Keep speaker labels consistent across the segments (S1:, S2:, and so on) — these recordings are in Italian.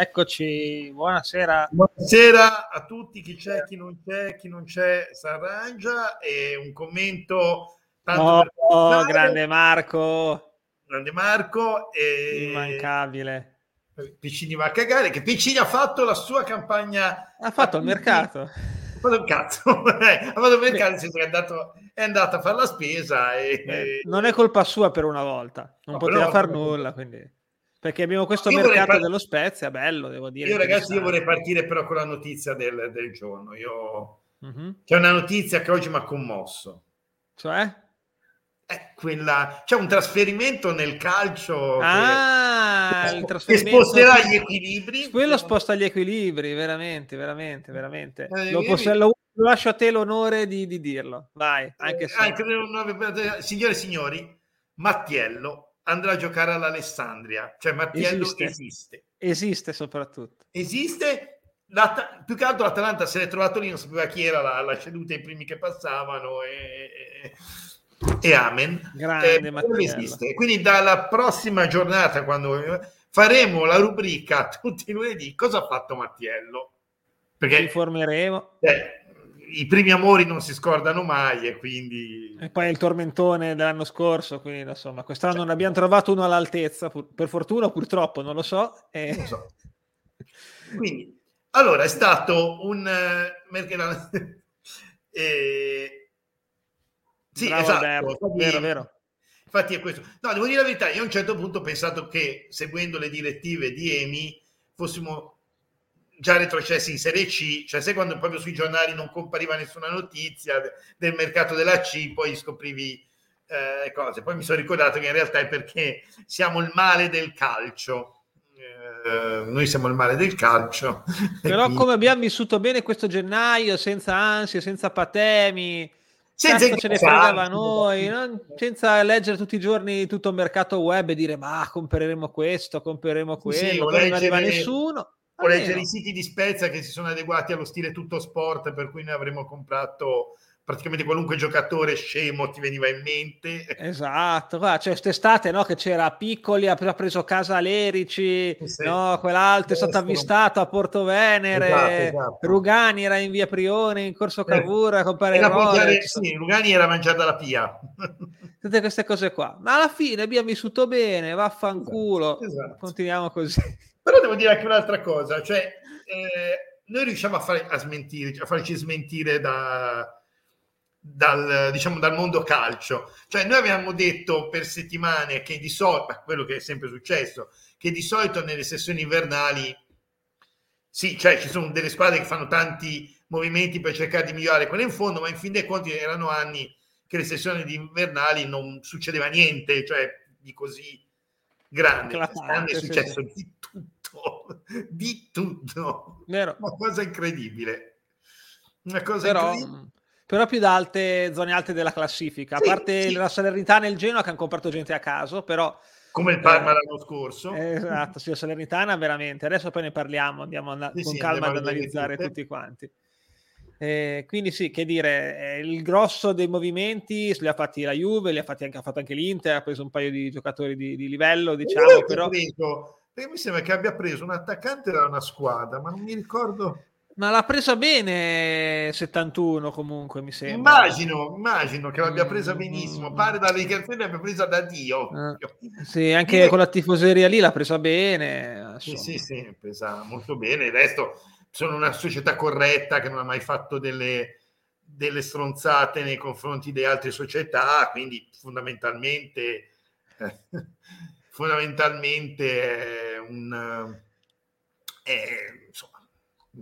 S1: Eccoci, buonasera.
S2: Buonasera a tutti, chi c'è, chi non c'è, chi non c'è si arrangia e un commento.
S1: Oh, oh grande Marco.
S2: Grande Marco. E...
S1: Immancabile.
S2: Piccini va a cagare, che Piccini ha fatto la sua campagna.
S1: Ha fatto il mercato.
S2: Ha fatto il cazzo, eh, ha fatto il mercato, nel senso che è andato, è andato a fare la spesa. E,
S1: eh, non è colpa sua per una volta, non no, poteva fare nulla, quindi perché abbiamo questo io mercato par- dello Spezia, bello, devo dire.
S2: Io ragazzi, io vorrei partire però con la notizia del, del giorno. Io... Mm-hmm. C'è una notizia che oggi mi ha commosso.
S1: Cioè?
S2: È quella... C'è un trasferimento nel calcio
S1: ah,
S2: che... trasferimento... che sposterà gli equilibri.
S1: Quello sposta gli equilibri, veramente, veramente, veramente. Eh, lo, posso... lo, lascio a te l'onore di, di dirlo. Vai, anche se...
S2: Anche, signore e signori, Mattiello andrà a giocare all'Alessandria, cioè Mattiello esiste. esiste.
S1: Esiste soprattutto.
S2: Esiste, L'At- più che altro l'Atalanta se l'è trovato lì, non sapeva chi era, l'ha, l'ha ceduta i primi che passavano e, e, e amen.
S1: Grande eh, esiste.
S2: Quindi dalla prossima giornata, quando faremo la rubrica tutti i lunedì, cosa ha fatto Mattiello?
S1: Perché ci informeremo.
S2: Eh, i primi amori non si scordano mai e quindi...
S1: E poi il tormentone dell'anno scorso, quindi insomma, quest'anno cioè, non abbiamo trovato uno all'altezza, per fortuna o purtroppo, non lo so. E... Non so.
S2: Quindi, allora, è stato un... eh,
S1: sì, Bravo esatto. Infatti, vero, vero.
S2: Infatti è questo. No, devo dire la verità, io a un certo punto ho pensato che, seguendo le direttive di EMI, fossimo già retrocessi in Serie C, cioè se quando proprio sui giornali non compariva nessuna notizia del mercato della C, poi scoprivi eh, cose. Poi mi sono ricordato che in realtà è perché siamo il male del calcio. Eh, noi siamo il male del calcio.
S1: Però quindi... come abbiamo vissuto bene questo gennaio, senza ansie, senza patemi,
S2: senza
S1: ce ne fregava noi, non, senza leggere tutti i giorni tutto il mercato web e dire ma compreremo questo, compreremo quello, sì, poi leggere... non arriva nessuno
S2: o leggere i siti di Spezia che si sono adeguati allo stile tutto sport, per cui noi avremmo comprato praticamente qualunque giocatore scemo ti veniva in mente.
S1: Esatto, guarda, c'è quest'estate no, che c'era Piccoli, ha preso casa Lerici, sì. no, quell'altro è stato avvistato a Porto Venere, esatto, esatto. Rugani era in via Prione, in Corso eh, Cavour a comprare
S2: era mangiare, sì, Rugani era mangiare dalla Pia.
S1: Tutte queste cose qua. Ma alla fine abbiamo vissuto bene, vaffanculo, esatto, esatto. continuiamo così.
S2: Però devo dire anche un'altra cosa, cioè eh, noi riusciamo a, fare, a, smentire, a farci smentire da, dal, diciamo, dal mondo calcio. Cioè noi abbiamo detto per settimane che di solito, quello che è sempre successo, che di solito nelle sessioni invernali, sì, cioè ci sono delle squadre che fanno tanti movimenti per cercare di migliorare quelle in fondo, ma in fin dei conti erano anni che le sessioni invernali non succedeva niente, cioè di così grande. È successo sì, di tutto, di tutto.
S1: Vero.
S2: Una cosa incredibile. Una cosa
S1: però,
S2: incredibile.
S1: Però più da alte, zone alte della classifica, a parte sì. la Salernitana e il Genoa che hanno comprato gente a caso, però...
S2: Come il Parma eh, l'anno scorso.
S1: esatto, sì, la Salernitana veramente. Adesso poi ne parliamo, andiamo a, con calma ad analizzare tutti quanti. Eh, quindi sì, che dire, eh, il grosso dei movimenti li ha fatti la Juve, li ha fatti anche, ha fatto anche l'Inter, ha preso un paio di giocatori di, di livello, diciamo, però...
S2: Preso, mi sembra che abbia preso un attaccante da una squadra, ma non mi ricordo...
S1: Ma l'ha presa bene 71 comunque, mi sembra.
S2: Immagino, immagino che l'abbia presa benissimo. Mm. Pare dalle dichiarazioni l'abbia presa da Dio.
S1: Eh, sì, anche con la tifoseria lì l'ha presa bene.
S2: Sì, sì, sì, presa molto bene. Il resto sono una società corretta che non ha mai fatto delle, delle stronzate nei confronti di altre società, quindi fondamentalmente, eh, fondamentalmente è un... È, insomma,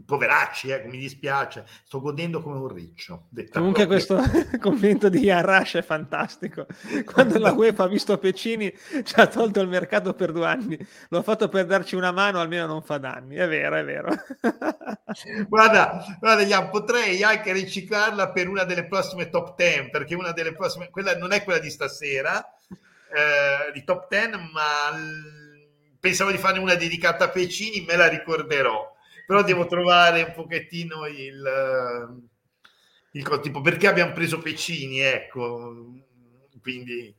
S2: poveracci, eh, mi dispiace, sto godendo come un riccio.
S1: Comunque proprio. questo commento di Arash è fantastico. Quando la UEFA ha visto Pecini ci ha tolto il mercato per due anni, l'ho fatto per darci una mano, almeno non fa danni. È vero, è vero.
S2: guarda, guarda Jan, potrei anche riciclarla per una delle prossime top 10, perché una delle prossime, quella non è quella di stasera, eh, di top 10, ma l... pensavo di farne una dedicata a Pecini, me la ricorderò però devo trovare un pochettino il, il tipo perché abbiamo preso Pecini, ecco, quindi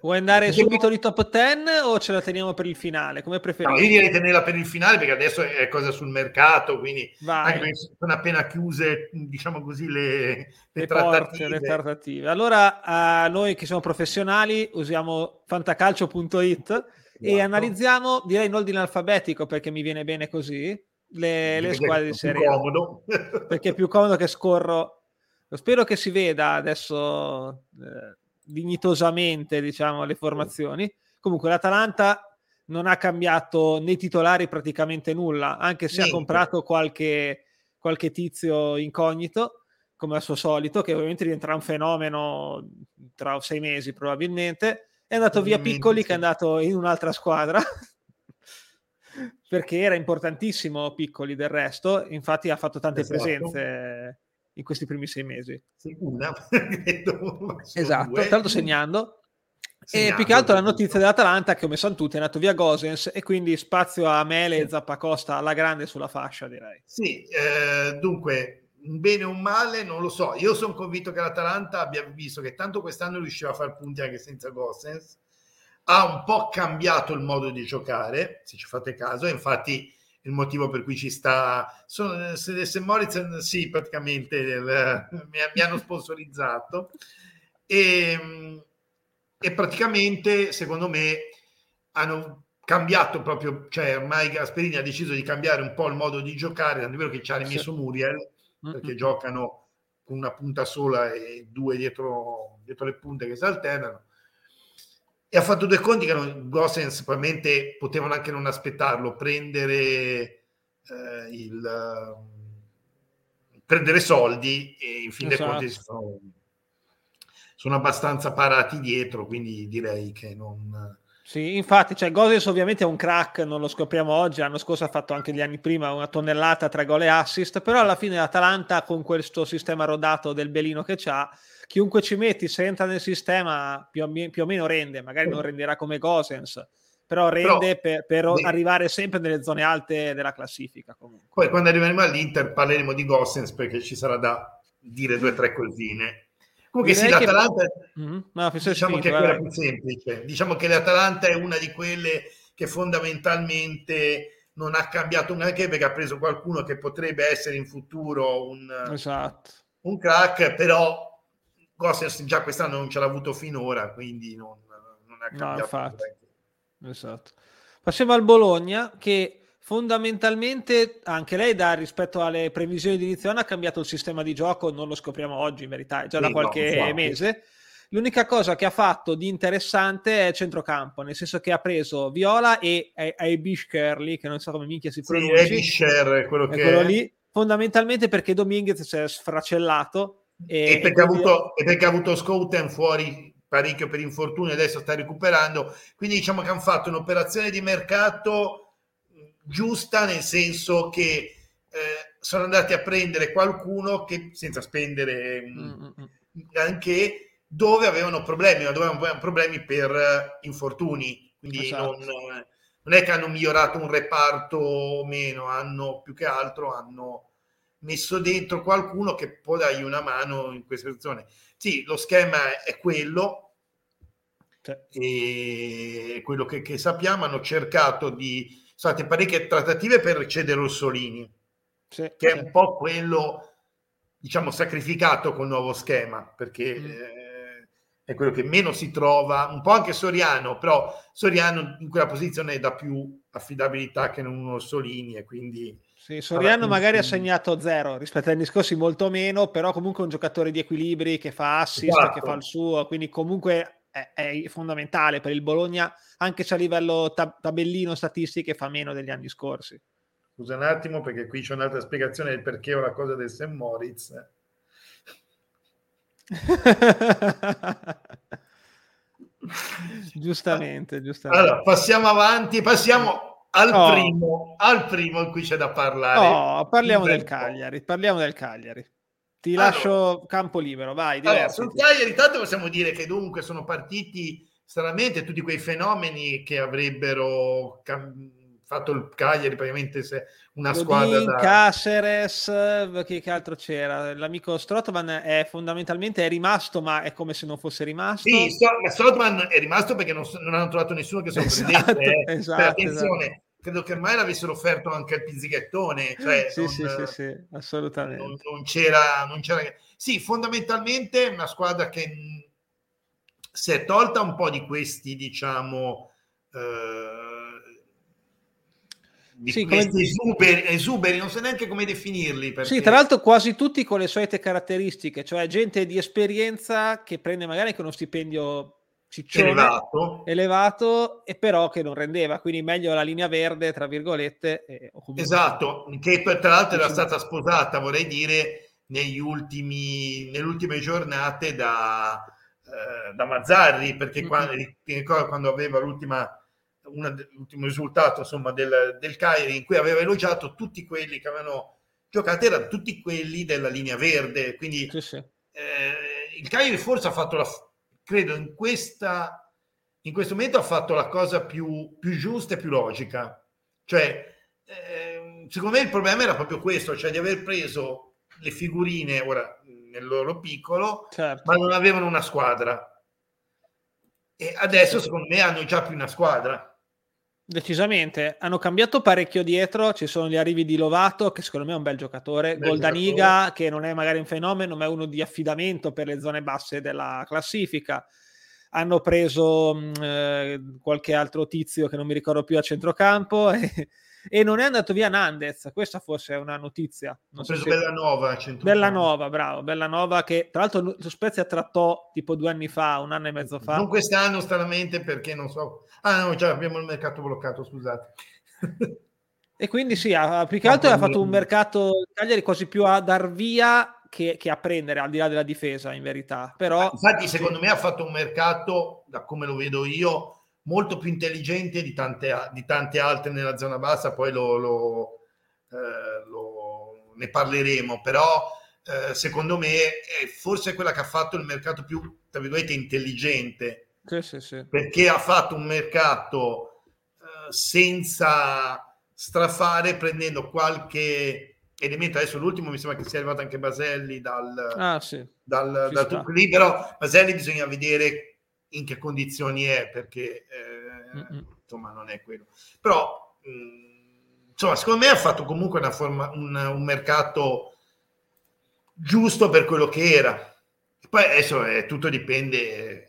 S1: Vuoi andare subito di top 10 o ce la teniamo per il finale? Come preferisci?
S2: No, io direi tenerla per il finale perché adesso è cosa sul mercato, quindi sono appena chiuse, diciamo così, le, le,
S1: le trattative. Porte, le trattative. Allora, uh, noi che siamo professionali usiamo fantacalcio.it. e analizziamo, direi in ordine alfabetico perché mi viene bene così, le, le squadre di serie.
S2: Comodo.
S1: perché è più comodo che scorro. Spero che si veda adesso... Eh, dignitosamente diciamo, le formazioni. Comunque l'Atalanta non ha cambiato nei titolari praticamente nulla, anche se Niente. ha comprato qualche, qualche tizio incognito, come al suo solito, che ovviamente diventerà un fenomeno tra sei mesi probabilmente. È andato via Piccoli, che è andato in un'altra squadra. perché era importantissimo Piccoli del resto, infatti ha fatto tante esatto. presenze in questi primi sei mesi.
S2: Sì, una.
S1: Esatto, tra l'altro segnando. Segnando, e più che altro la notizia dell'Atalanta che ho messo tutti è andato via Gosens e quindi spazio a Mele e Zappacosta alla grande sulla fascia direi.
S2: Sì, eh, dunque un bene o un male non lo so. Io sono convinto che l'Atalanta abbia visto che tanto quest'anno riusciva a fare punti anche senza Gosens, ha un po' cambiato il modo di giocare, se ci fate caso, e infatti il motivo per cui ci sta. Sono, se Moritz, sì, praticamente il, mi, mi, hanno sponsorizzato. E, e, praticamente, secondo me, hanno cambiato proprio, cioè ormai Gasperini ha deciso di cambiare un po' il modo di giocare, tanto è vero che ci ha rimesso Muriel, perché mm-hmm. giocano con una punta sola e due dietro, dietro le punte che si alternano e ha fatto due conti che non, Gossens probabilmente potevano anche non aspettarlo, prendere, eh, il, prendere soldi e in fin esatto. dei conti sono, sono, abbastanza parati dietro, quindi direi che non...
S1: Sì, infatti, cioè, Gosens ovviamente è un crack, non lo scopriamo oggi, l'anno scorso ha fatto anche gli anni prima una tonnellata tra gol e assist, però alla fine l'Atalanta con questo sistema rodato del Belino che c'ha chiunque ci metti, se entra nel sistema, più o, meno, più o meno rende, magari non renderà come Gosens, però rende però, per, per beh, arrivare sempre nelle zone alte della classifica. Comunque.
S2: Poi quando arriveremo all'Inter parleremo di Gosens perché ci sarà da dire due o tre cosine. Comunque Direi sì, l'Atalanta che... mm-hmm. no, diciamo che è più semplice. Diciamo che l'Atalanta è una di quelle che fondamentalmente non ha cambiato neanche perché ha preso qualcuno che potrebbe essere in futuro un,
S1: esatto.
S2: un crack, però Gossers già quest'anno non ce l'ha avuto finora, quindi non, non ha cambiato.
S1: No, esatto. Passiamo al Bologna che fondamentalmente anche lei da rispetto alle previsioni di inizio anno ha cambiato il sistema di gioco, non lo scopriamo oggi in verità, è già da qualche no, mese. L'unica cosa che ha fatto di interessante è centrocampo, nel senso che ha preso Viola e Abish Curly, che non so come minchia si pronuncia.
S2: Sì, Abisher, quello che
S1: quello lì, fondamentalmente perché Dominguez si è sfracellato
S2: e, e, perché, ha avuto, e perché ha avuto Scouten fuori parecchio per infortunio, adesso sta recuperando. Quindi diciamo che hanno fatto un'operazione di mercato giusta, nel senso che eh, sono andati a prendere qualcuno che senza spendere mm-hmm. anche dove avevano problemi, dove avevano problemi per uh, infortuni. Quindi esatto. non, non, è che hanno migliorato un reparto o meno, hanno più che altro hanno messo dentro qualcuno che può dargli una mano in questa situazione. Sì, lo schema è quello, cioè. e quello che, che, sappiamo, hanno cercato di... State parecchie trattative per cedere Rossolini, sì, che sì. è un po' quello, diciamo, sacrificato col nuovo schema, perché mm. eh, è quello che meno si trova, un po' anche Soriano, però Soriano in quella posizione dà più affidabilità che non Rossolini e quindi
S1: sì, Soriano magari ha segnato zero rispetto agli anni scorsi, molto meno, però comunque è un giocatore di equilibri che fa assist, esatto. che fa il suo, quindi comunque è, è, fondamentale per il Bologna, anche se a livello tab- tabellino statistiche fa meno degli anni scorsi.
S2: Scusa un attimo perché qui c'è un'altra spiegazione del perché ho la cosa del St. Moritz.
S1: giustamente, giustamente.
S2: Allora, passiamo avanti, passiamo al, oh. primo, al primo in cui c'è da parlare.
S1: Oh, parliamo del Cagliari, parliamo del Cagliari. Ti allora, lascio campo libero, vai.
S2: Allora, sul Cagliari tanto possiamo dire che dunque sono partiti stranamente tutti quei fenomeni che avrebbero cam- fatto il Cagliari praticamente se una Godin, squadra da...
S1: Caceres, che, che, altro c'era? L'amico Strotman è fondamentalmente è rimasto, ma è come se non fosse rimasto.
S2: Sì, Strotman è rimasto perché non, non hanno trovato nessuno che sorprendesse. Esatto, eh. esatto, attenzione, esatto. Credo che ormai l'avessero offerto anche al pizzichettone. Cioè
S1: sì, non, sì, sì, sì, assolutamente.
S2: Non, non, c'era, non c'era... Sì, fondamentalmente una squadra che si è tolta un po' di questi, diciamo... Eh, di sì, questi come... esuberi, esuberi, non so neanche come definirli.
S1: Perché... Sì, tra l'altro quasi tutti con le solite caratteristiche, cioè gente di esperienza che prende magari anche uno stipendio ciccione, elevato. elevato e però che non rendeva, quindi meglio la linea verde, tra virgolette. E,
S2: esatto, che tra l'altro era stata sposata, vorrei dire, negli ultimi, nelle ultime giornate da, eh, da Mazzarri, perché mm-hmm. quando, quando aveva l'ultima una, l'ultimo risultato insomma, del, del Cagliari in cui aveva elogiato tutti quelli che avevano giocato, erano tutti quelli della linea verde. Quindi sì, sì. Eh, il Cagliari forse ha fatto la, credo in questa, in questo momento ha fatto la cosa più, più giusta e più logica. Cioè, eh, secondo me il problema era proprio questo, cioè di aver preso le figurine ora nel loro piccolo, certo. ma non avevano una squadra. E adesso, secondo me, hanno già più una squadra.
S1: Decisamente, hanno cambiato parecchio dietro, ci sono gli arrivi di Lovato che secondo me è un bel giocatore, bel Goldaniga giocatore. che non è magari un fenomeno ma è uno di affidamento per le zone basse della classifica, hanno preso mm, eh, qualche altro tizio che non mi ricordo più a centrocampo e, e non è andato via Nandez, questa forse è una notizia.
S2: Non Ho preso se... Bellanova.
S1: Bellanova, bravo, Bellanova che tra l'altro lo Spezia trattò tipo due anni fa, un anno e mezzo fa.
S2: Non quest'anno stranamente perché non so. Ah no, già abbiamo il mercato bloccato, scusate.
S1: e quindi sì, ha, più che altro ha fatto un mercato Cagliari quasi più a dar via che, che, a prendere al di là della difesa in verità. Però...
S2: Infatti secondo me ha fatto un mercato, da come lo vedo io, molto più intelligente di tante, di tante altre nella zona bassa, poi lo, lo, eh, lo ne parleremo, però eh, secondo me è forse quella che ha fatto il mercato più, tra virgolette, intelligente,
S1: sì, sì, sì.
S2: perché ha fatto un mercato eh, senza strafare, prendendo qualche elemento. Adesso l'ultimo mi sembra che sia arrivato anche Baselli dal,
S1: ah,
S2: dal, dal lì, però Baselli bisogna vedere in che condizioni è, perché eh, insomma non è quello. Però mh, mm, insomma, secondo me ha fatto comunque una forma, un, un, mercato giusto per quello che era. poi adesso eh, tutto dipende.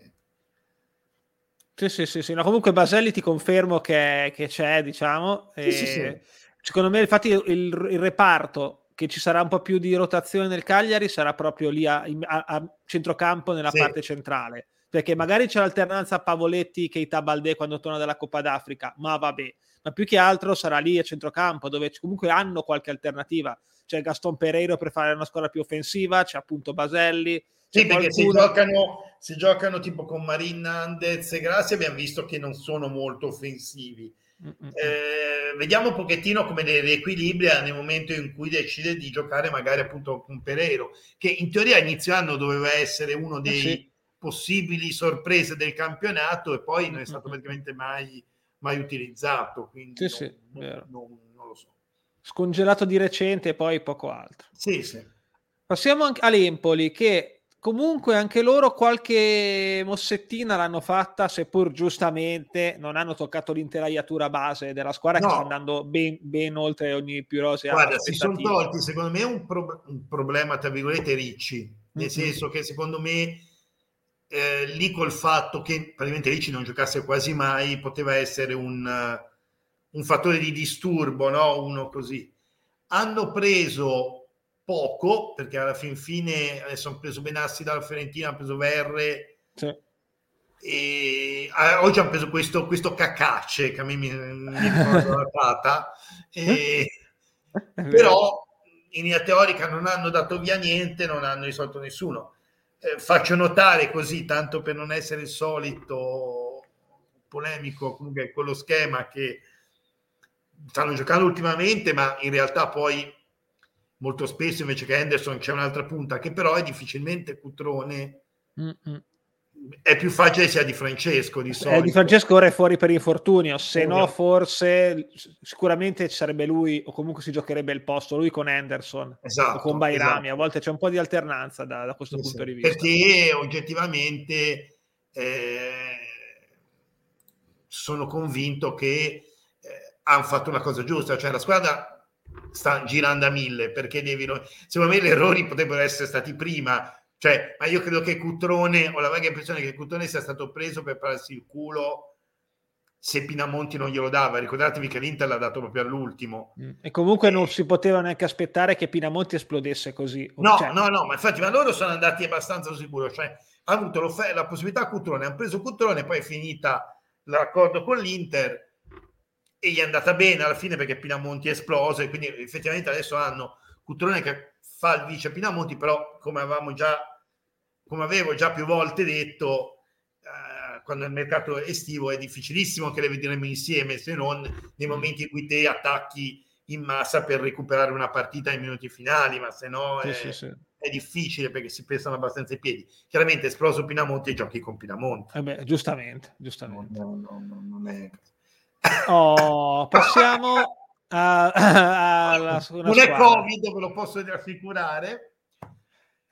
S1: Sì, sì, sì, sì. No, comunque Baselli ti confermo che, che c'è, diciamo. Sì, sì, sì. Secondo me, infatti, il, il, reparto che ci sarà un po' più di rotazione nel Cagliari sarà proprio lì a, a, a centrocampo nella parte centrale perché magari c'è l'alternanza Pavoletti Keita Balde quando torna dalla Coppa d'Africa, ma vabbè, ma più che altro sarà lì a centrocampo dove comunque hanno qualche alternativa. C'è Gaston Pereiro per fare una squadra più offensiva, c'è appunto Baselli.
S2: Sì, perché si, giocano, si giocano tipo con Marin Andez e Grazie, abbiamo visto che non sono molto offensivi. Eh, vediamo un pochettino come le riequilibria nel momento in cui decide di giocare magari appunto con Pereiro, che in teoria inizio anno doveva essere uno dei... Eh sì possibili sorprese del campionato e poi non è stato praticamente mai, mai utilizzato. Quindi
S1: sì,
S2: non, sì, non, non, lo so.
S1: Scongelato di recente e poi poco altro.
S2: Sì, sì.
S1: Passiamo anche all'Empoli che comunque anche loro qualche mossettina l'hanno fatta, seppur giustamente non hanno toccato l'interaiatura base della squadra no. che sta andando ben, ben, oltre ogni più rosea.
S2: Guarda, si sono tolti secondo me un, pro- un problema, tra virgolette, ricci, nel mm-hmm. senso che secondo me eh, lì col fatto che praticamente Ricci non giocasse quasi mai, poteva essere un, uh, un fattore di disturbo, no? Uno così. Hanno preso poco, perché alla fin fine adesso hanno preso Benassi dalla Fiorentina, hanno preso Verre. Sì. E eh, oggi hanno preso questo, questo cacacce che a me mi, mi ricorda la tata, e, però in linea teorica non hanno dato via niente, non hanno risolto nessuno eh, faccio notare così, tanto per non essere il solito polemico, comunque quello schema che stanno giocando ultimamente, ma in realtà poi molto spesso invece che Henderson c'è un'altra punta che però è difficilmente Cutrone. Mm-hmm. È più facile sia di Francesco di solito.
S1: Eh, di Francesco ora è fuori per infortunio, se no forse sicuramente ci sarebbe lui o comunque si giocherebbe il posto lui con Anderson esatto, o con Bairami, esatto. a volte c'è un po' di alternanza da, da questo sì, punto sì. di vista.
S2: Perché oggettivamente eh, sono convinto che eh, hanno fatto una cosa giusta, cioè la squadra sta girando a mille perché devi, secondo me gli errori potrebbero essere stati prima cioè, ma io credo che Cutrone, ho la vaga impressione che Cutrone sia stato preso per farsi il culo se Pinamonti non glielo dava. Ricordatevi che l'Inter l'ha dato proprio all'ultimo.
S1: Mm. E comunque e... non si poteva neanche aspettare che Pinamonti esplodesse così.
S2: No, cioè... no, no, ma infatti, ma loro sono andati abbastanza sicuro. Cioè, ha avuto la possibilità Cutrone, hanno preso Cutrone, poi è finita l'accordo con l'Inter e gli è andata bene alla fine perché Pinamonti è esploso e quindi effettivamente adesso hanno Cutrone che fa il vice Pinamonti, però come avevamo già come avevo già più volte detto, eh, quando il mercato estivo è difficilissimo che le vedremo insieme, se non nei momenti in cui te attacchi in massa per recuperare una partita ai minuti finali, ma se no sì, è, sì, sì. è, difficile perché si pestano abbastanza i piedi. Chiaramente esploso Pinamonti e giochi con Pinamonti.
S1: Eh beh, giustamente, giustamente.
S2: No, no, no, non è...
S1: Oh, passiamo alla
S2: Non è Covid, ve lo posso assicurare.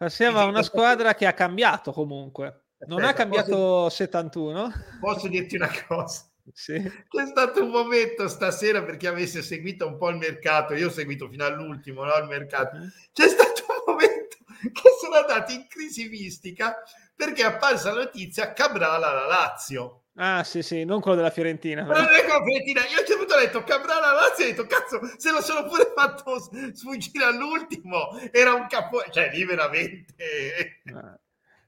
S1: Passiamo a una squadra che ha cambiato comunque. Non Aspetta, ha cambiato posso... 71?
S2: Posso dirti una cosa?
S1: Sì.
S2: C'è stato un momento stasera perché avesse seguito un po' il mercato, io ho seguito fino all'ultimo no, il mercato. Mhm. C'è stato un momento che sono andati in crisi mistica perché è apparsa la notizia Cabral alla Lazio.
S1: Ah, sì, sì, non quello della Fiorentina.
S2: Ma non è quello Fiorentina. Io ci ho avuto detto Cabrala Lazio e ho detto cazzo, se lo sono pure fatto sfuggire all'ultimo, era un capo, cioè lì veramente.
S1: Ah.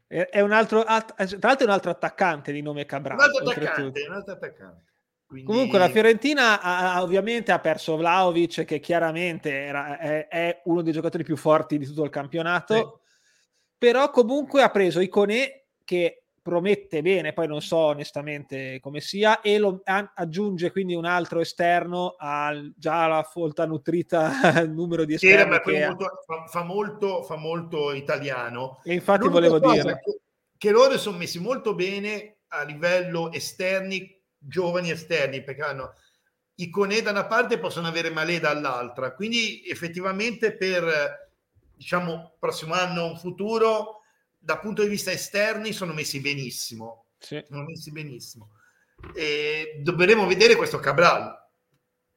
S1: È un altro, tra l'altro è un altro attaccante di nome Cabral.
S2: Un altro attaccante, un altro attaccante.
S1: Quindi... Comunque la Fiorentina ha, ovviamente ha perso Vlaovic che chiaramente era, è, è, uno dei giocatori più forti di tutto il campionato, sì. però comunque ha preso Iconè che promette bene, poi non so onestamente come sia, e lo aggiunge quindi un altro esterno al già la folta nutrita numero di esterni.
S2: Che, che molto, fa, fa, molto, fa molto italiano.
S1: E infatti L'unica volevo dire
S2: che, che loro sono messi molto bene a livello esterni, giovani esterni, perché hanno i Conè da una parte possono avere Malè dall'altra, quindi effettivamente per diciamo prossimo anno, un futuro dal punto di vista esterni sono messi benissimo.
S1: Sì.
S2: Sono messi benissimo. E dovremo vedere questo Cabral.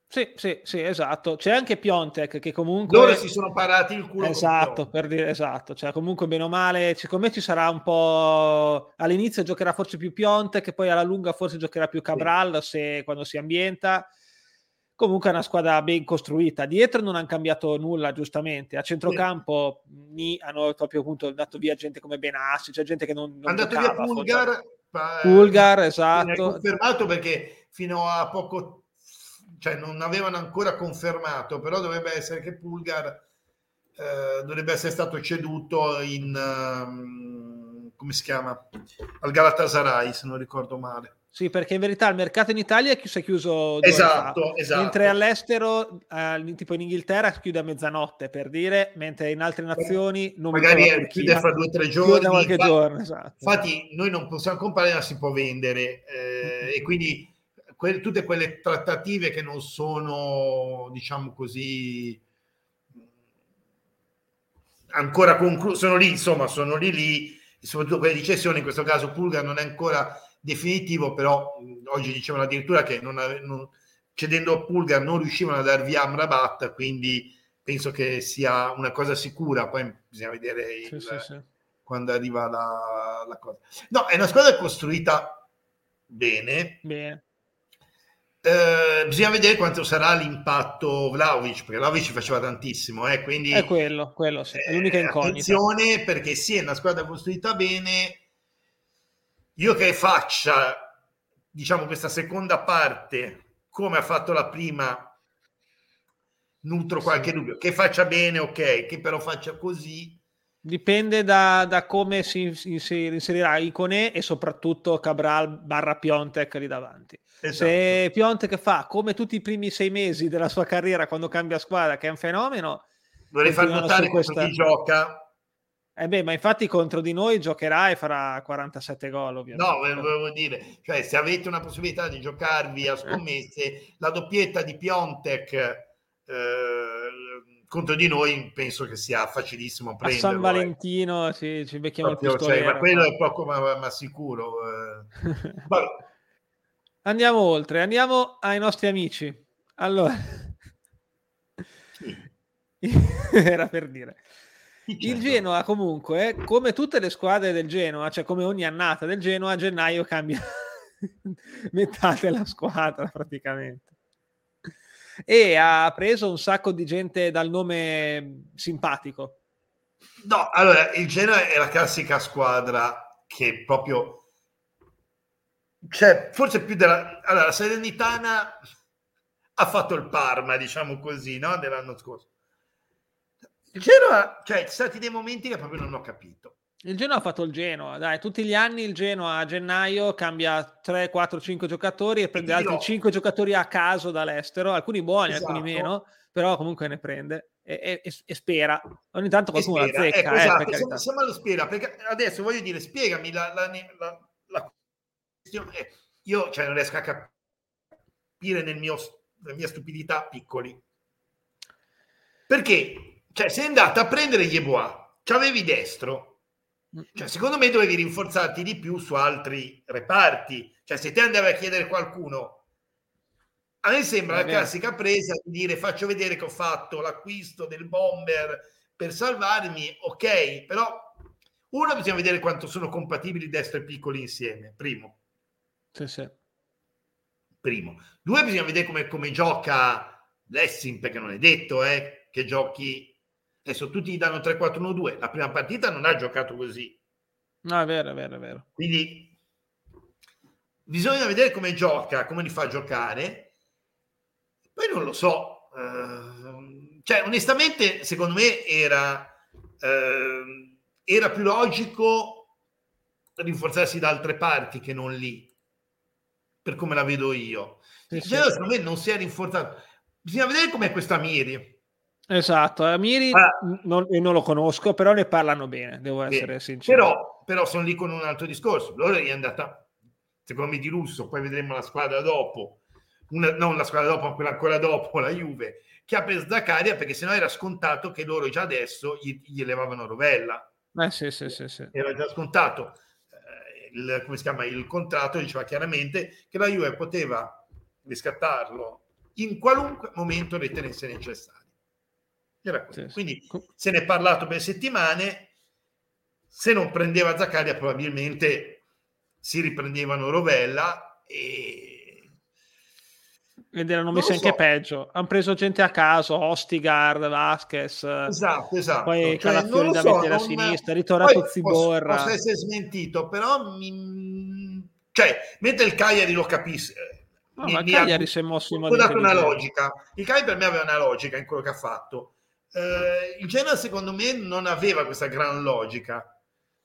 S1: Sì, sì, sì, esatto. C'è anche Piontek che comunque...
S2: Loro si sono parati il culo.
S1: Esatto, per dire, esatto. Cioè comunque bene o male, secondo me ci sarà un po'... All'inizio giocherà forse più Piontek, poi alla lunga forse giocherà più Cabral sì. se, quando si ambienta comunque è una squadra ben costruita. Dietro non hanno cambiato nulla, giustamente. A centrocampo sì. hanno proprio appunto dato via gente come Benassi, c'è gente che non, non
S2: hanno dato via Pulgar.
S1: Pulgar, esatto.
S2: confermato perché fino a poco cioè non avevano ancora confermato, però dovrebbe essere che Pulgar eh, dovrebbe essere stato ceduto in um, come si chiama? Al Galatasaray, se non ricordo male.
S1: Sì, perché in verità il mercato in Italia si è chiuso
S2: esatto, esatto.
S1: mentre all'estero, eh, tipo in Inghilterra, chiude a mezzanotte per dire, mentre in altre nazioni non
S2: magari chiude fra due o tre giorni.
S1: qualche giorno, esatto.
S2: Infatti, noi non possiamo comprare, ma si può vendere, eh, e quindi que- tutte quelle trattative che non sono, diciamo così, ancora concluse, sono lì, insomma, sono lì lì, soprattutto quelle di cessione, in questo caso Pulga non è ancora definitivo, però oggi dicevano addirittura che non non, cedendo a Pulgar non riuscivano a dar via Amrabat, quindi penso che sia una cosa sicura, poi bisogna vedere il, sì, sì, sì. quando arriva la, la, cosa. No, è una squadra costruita bene.
S1: bene.
S2: Eh, bisogna vedere quanto sarà l'impatto Vlaovic, perché Vlaovic faceva tantissimo, eh, quindi
S1: è quello, quello sì, è l'unica eh, incognita.
S2: Attenzione perché sì, è una squadra costruita bene, io che faccia, diciamo, questa seconda parte come ha fatto la prima, nutro qualche sì. dubbio. Che faccia bene, ok, che però faccia così.
S1: Dipende da, da come si, si, si inserirà Icone e soprattutto Cabral barra Piontek lì davanti. Esatto. Se Piontek fa come tutti i primi sei mesi della sua carriera quando cambia squadra, che è un fenomeno,
S2: vorrei far notare questa... chi gioca
S1: Eh beh, ma infatti contro di noi giocherà e farà 47 gol, ovviamente.
S2: No, volevo dire, cioè se avete una possibilità di giocarvi a eh. scommesse, la doppietta di Piontek eh, contro di noi penso che sia facilissimo prenderlo.
S1: A San Valentino eh. sì, ci becchiamo Proprio, il
S2: pistolero. Cioè, ma quello è poco ma, ma sicuro. Eh.
S1: andiamo oltre, andiamo ai nostri amici. Allora, sì. era per dire. Certo. Il Genoa comunque, come tutte le squadre del Genoa, cioè come ogni annata del Genoa, a gennaio cambia metà della squadra praticamente. E ha preso un sacco di gente dal nome simpatico.
S2: No, allora, il Genoa è la classica squadra che proprio... Cioè, forse più della... Allora, la Serenitana ha fatto il Parma, diciamo così, no? Dell'anno scorso il Genoa, cioè, ci sono stati dei momenti che proprio non ho capito.
S1: Il Genoa ha fatto il Genoa, dai, tutti gli anni il Genoa a gennaio cambia 3, 4, 5 giocatori e prende altri 5 giocatori a caso dall'estero, alcuni buoni, esatto. alcuni meno, però comunque ne prende e, e, e spera. Ogni tanto qualcuno la zecca. Ecco,
S2: eh, esatto, siamo, siamo allo spera, perché adesso voglio dire, spiegami la, la, la, la questione. Eh, io cioè, non riesco a capire nel mio, nella mia stupidità piccoli. Perché cioè, sei andato a prendere ci avevi destro. Cioè, secondo me dovevi rinforzarti di più su altri reparti. Cioè, se te andavi a chiedere qualcuno, a me sembra la classica presa di dire faccio vedere che ho fatto l'acquisto del bomber per salvarmi, ok, però uno bisogna vedere quanto sono compatibili destro e piccoli insieme, primo.
S1: Sì, sì.
S2: Primo. Due, bisogna vedere come, come gioca Lessing, perché non è detto eh, che giochi Adesso tutti gli danno 3-4-1-2. La prima partita non ha giocato così.
S1: No, è vero, è vero, è vero.
S2: Quindi bisogna vedere come gioca, come li fa giocare. Poi non lo so. Uh, cioè, onestamente, secondo me era, uh, era più logico rinforzarsi da altre parti che non lì, per come la vedo io. Sì, sì. Secondo me non si è rinforzato. Bisogna vedere com'è questa Miri
S1: Esatto, Amiri ah, non, non, lo conosco, però ne parlano bene, devo essere bene. sincero.
S2: Però, però, sono lì con un altro discorso. Loro è andata, secondo me, di lusso, poi vedremo la squadra dopo, una, non la squadra dopo, ma quella ancora dopo, la Juve, che ha preso Zaccaria perché sennò era scontato che loro già adesso gli, gli elevavano Rovella.
S1: Eh sì, sì, sì, sì.
S2: Era già scontato. Eh, il, come si chiama? Il contratto diceva chiaramente che la Juve poteva riscattarlo in qualunque momento ritenesse necessario. Era Sì, Quindi se ne è parlato per settimane. Se non prendeva Zaccaria, probabilmente si riprendevano Rovella e.
S1: Ed erano messi anche so. peggio. Hanno preso gente a caso, Ostigard, Vasquez.
S2: Esatto, esatto.
S1: Poi cioè, Calafiori da so, mettere non... a sinistra, ritornato Ziborra.
S2: Posso, posso essere smentito, però mi... cioè, mentre il Cagliari lo capisce,
S1: No, mi, ma il Cagliari ha, si è mosso in modo
S2: dato una logica. Il Cagliari per me aveva una logica in quello che ha fatto eh, il Genoa secondo me non aveva questa gran logica.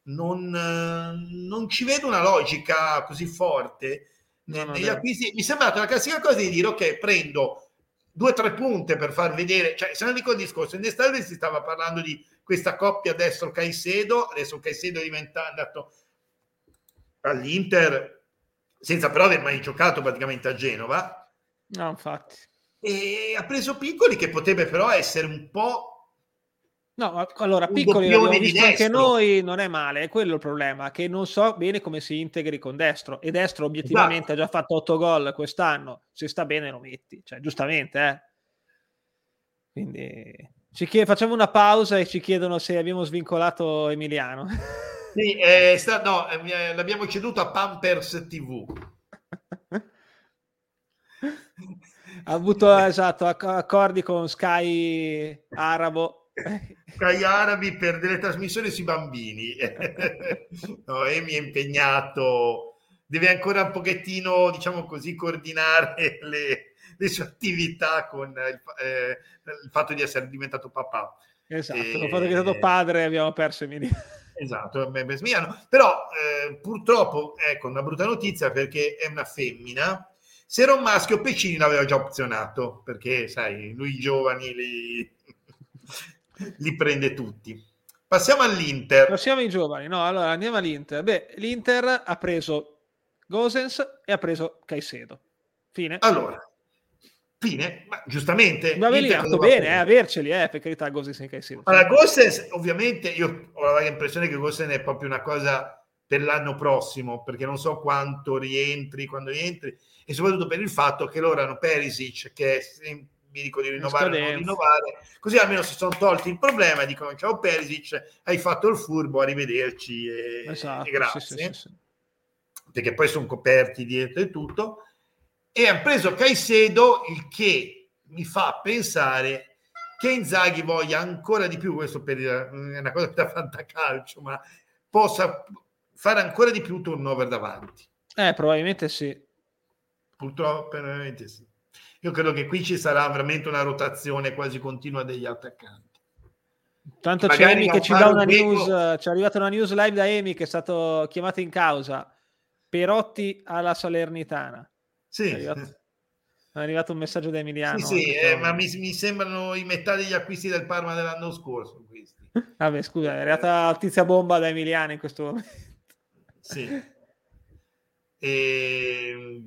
S2: Non, eh, non ci vedo una logica così forte no, negli acquisti. Mi è sembrata la classica cosa di dire ok, prendo due o tre punte per far vedere, cioè se non dico il discorso, in estate si stava parlando di questa coppia destro Caicedo, adesso Caicedo è diventato all'Inter senza però aver mai giocato praticamente a Genova.
S1: No, infatti
S2: e ha preso piccoli che potrebbe però essere un po'
S1: No, allora piccoli l'abbiamo visto anche noi, non è male, è quello il problema, che non so bene come si integri con destro e destro obiettivamente esatto. ha già fatto 8 gol quest'anno, se sta bene lo metti, cioè giustamente, eh. Quindi ci chied- facciamo una pausa e ci chiedono se abbiamo svincolato Emiliano.
S2: Sì, eh, sta- no, eh, l'abbiamo ceduto a Pampers TV.
S1: Ha avuto esatto, accordi con Sky Arabo.
S2: Sky Arabi per delle trasmissioni sui bambini. no, Emi è impegnato, deve ancora un pochettino, diciamo così, coordinare le, le sue attività con il, eh, il, fatto di essere diventato papà.
S1: Esatto, e, il fatto di essere diventato padre abbiamo perso Emiliano.
S2: Esatto, però eh, purtroppo, ecco, una brutta notizia perché è una femmina se era un maschio, Pecini l'aveva già opzionato, perché sai, lui i giovani li, li prende tutti. Passiamo all'Inter.
S1: Passiamo ai giovani. No, allora andiamo all'Inter. Beh, l'Inter ha preso Gosens e ha preso Caicedo. Fine.
S2: Allora, fine, ma giustamente.
S1: Ma ve li fatto bene, eh, averceli, eh, per carità, Gosens e Caicedo.
S2: Allora, Gosens, ovviamente, io ho l'impressione che Gosens è proprio una cosa per l'anno prossimo, perché non so quanto rientri, quando rientri, e soprattutto per il fatto che loro hanno Perisic, che è mi dico di rinnovare o non rinnovare, così almeno si sono tolti il problema, dicono ciao Perisic, hai fatto il furbo, arrivederci e, esatto, e grazie. Sì, sì, sì, Perché poi sono coperti dietro e tutto. E hanno preso Caicedo, il che mi fa pensare che Inzaghi voglia ancora di più, questo per, è una cosa da fantacalcio, ma possa fare ancora di più turnover davanti.
S1: Eh, probabilmente sì.
S2: Purtroppo, probabilmente sì. Io credo che qui ci sarà veramente una rotazione quasi continua degli attaccanti.
S1: Tanto c'è Emi che ci dà una news, ci è arrivata una news live da Emi che è stato chiamato in causa. Perotti alla Salernitana.
S2: Sì.
S1: È arrivato, è arrivato un messaggio da Emiliano.
S2: Sì, sì eh, ma mi, mi, sembrano i metà degli acquisti del Parma dell'anno scorso. Questi.
S1: Vabbè, scusa, è arrivata tizia bomba da Emiliano in questo momento.
S2: Sì. E...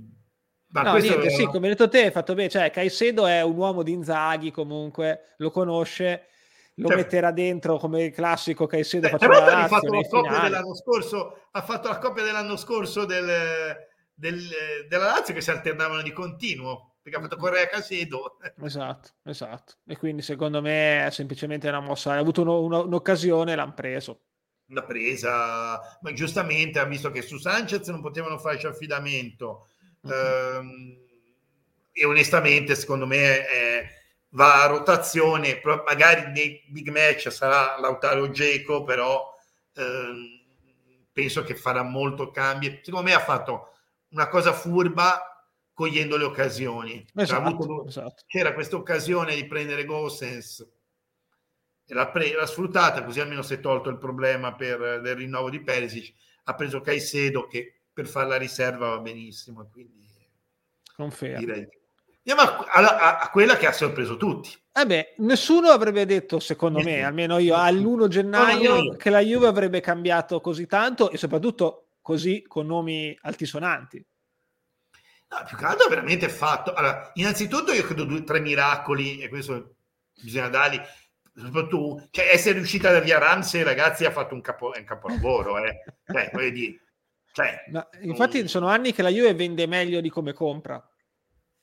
S1: Ma no, niente, sì, come hai detto te, hai fatto bene. Cioè, Caicedo è un uomo di Inzaghi comunque, lo conosce, lo cioè, metterà dentro come il classico Caicedo.
S2: Eh, però ha fatto la coppia dell'anno scorso, ha fatto la coppia dell'anno scorso del, del, della Lazio che si alternavano di continuo perché ha fatto Correa Casedo.
S1: Esatto, esatto. E quindi secondo me è semplicemente una mossa. Ha avuto uno, uno, un'occasione e l'hanno preso.
S2: L'ha presa, ma giustamente ha visto che su Sanchez non potevano farci affidamento Uh, e onestamente, secondo me, è, va a rotazione. Magari nei big match sarà Lautaro Geco, però uh, penso che farà molto cambio. Secondo me ha fatto una cosa furba cogliendo le occasioni.
S1: Esatto, avuto, esatto.
S2: C'era questa occasione di prendere Gossens e l'ha, pre- l'ha, sfruttata, così almeno si è tolto il problema per, del rinnovo di Perisic. Ha preso Caicedo che per fare la riserva va benissimo. Quindi
S1: Confermo. Direi.
S2: Andiamo a, a, a, quella che ha sorpreso tutti.
S1: Eh beh, nessuno avrebbe detto, secondo me, almeno io, all'1 gennaio, no, che la Juve avrebbe cambiato così tanto e soprattutto così con nomi altisonanti.
S2: No, più che altro veramente fatto. Allora, innanzitutto io credo due, tre miracoli, e questo bisogna darli, soprattutto, cioè essere riuscita da via Ramsey, ragazzi, ha fatto un, capo, un capolavoro, eh. Cioè, voglio dire, cioè,
S1: Ma infatti non... sono anni che la Juve vende meglio di come compra.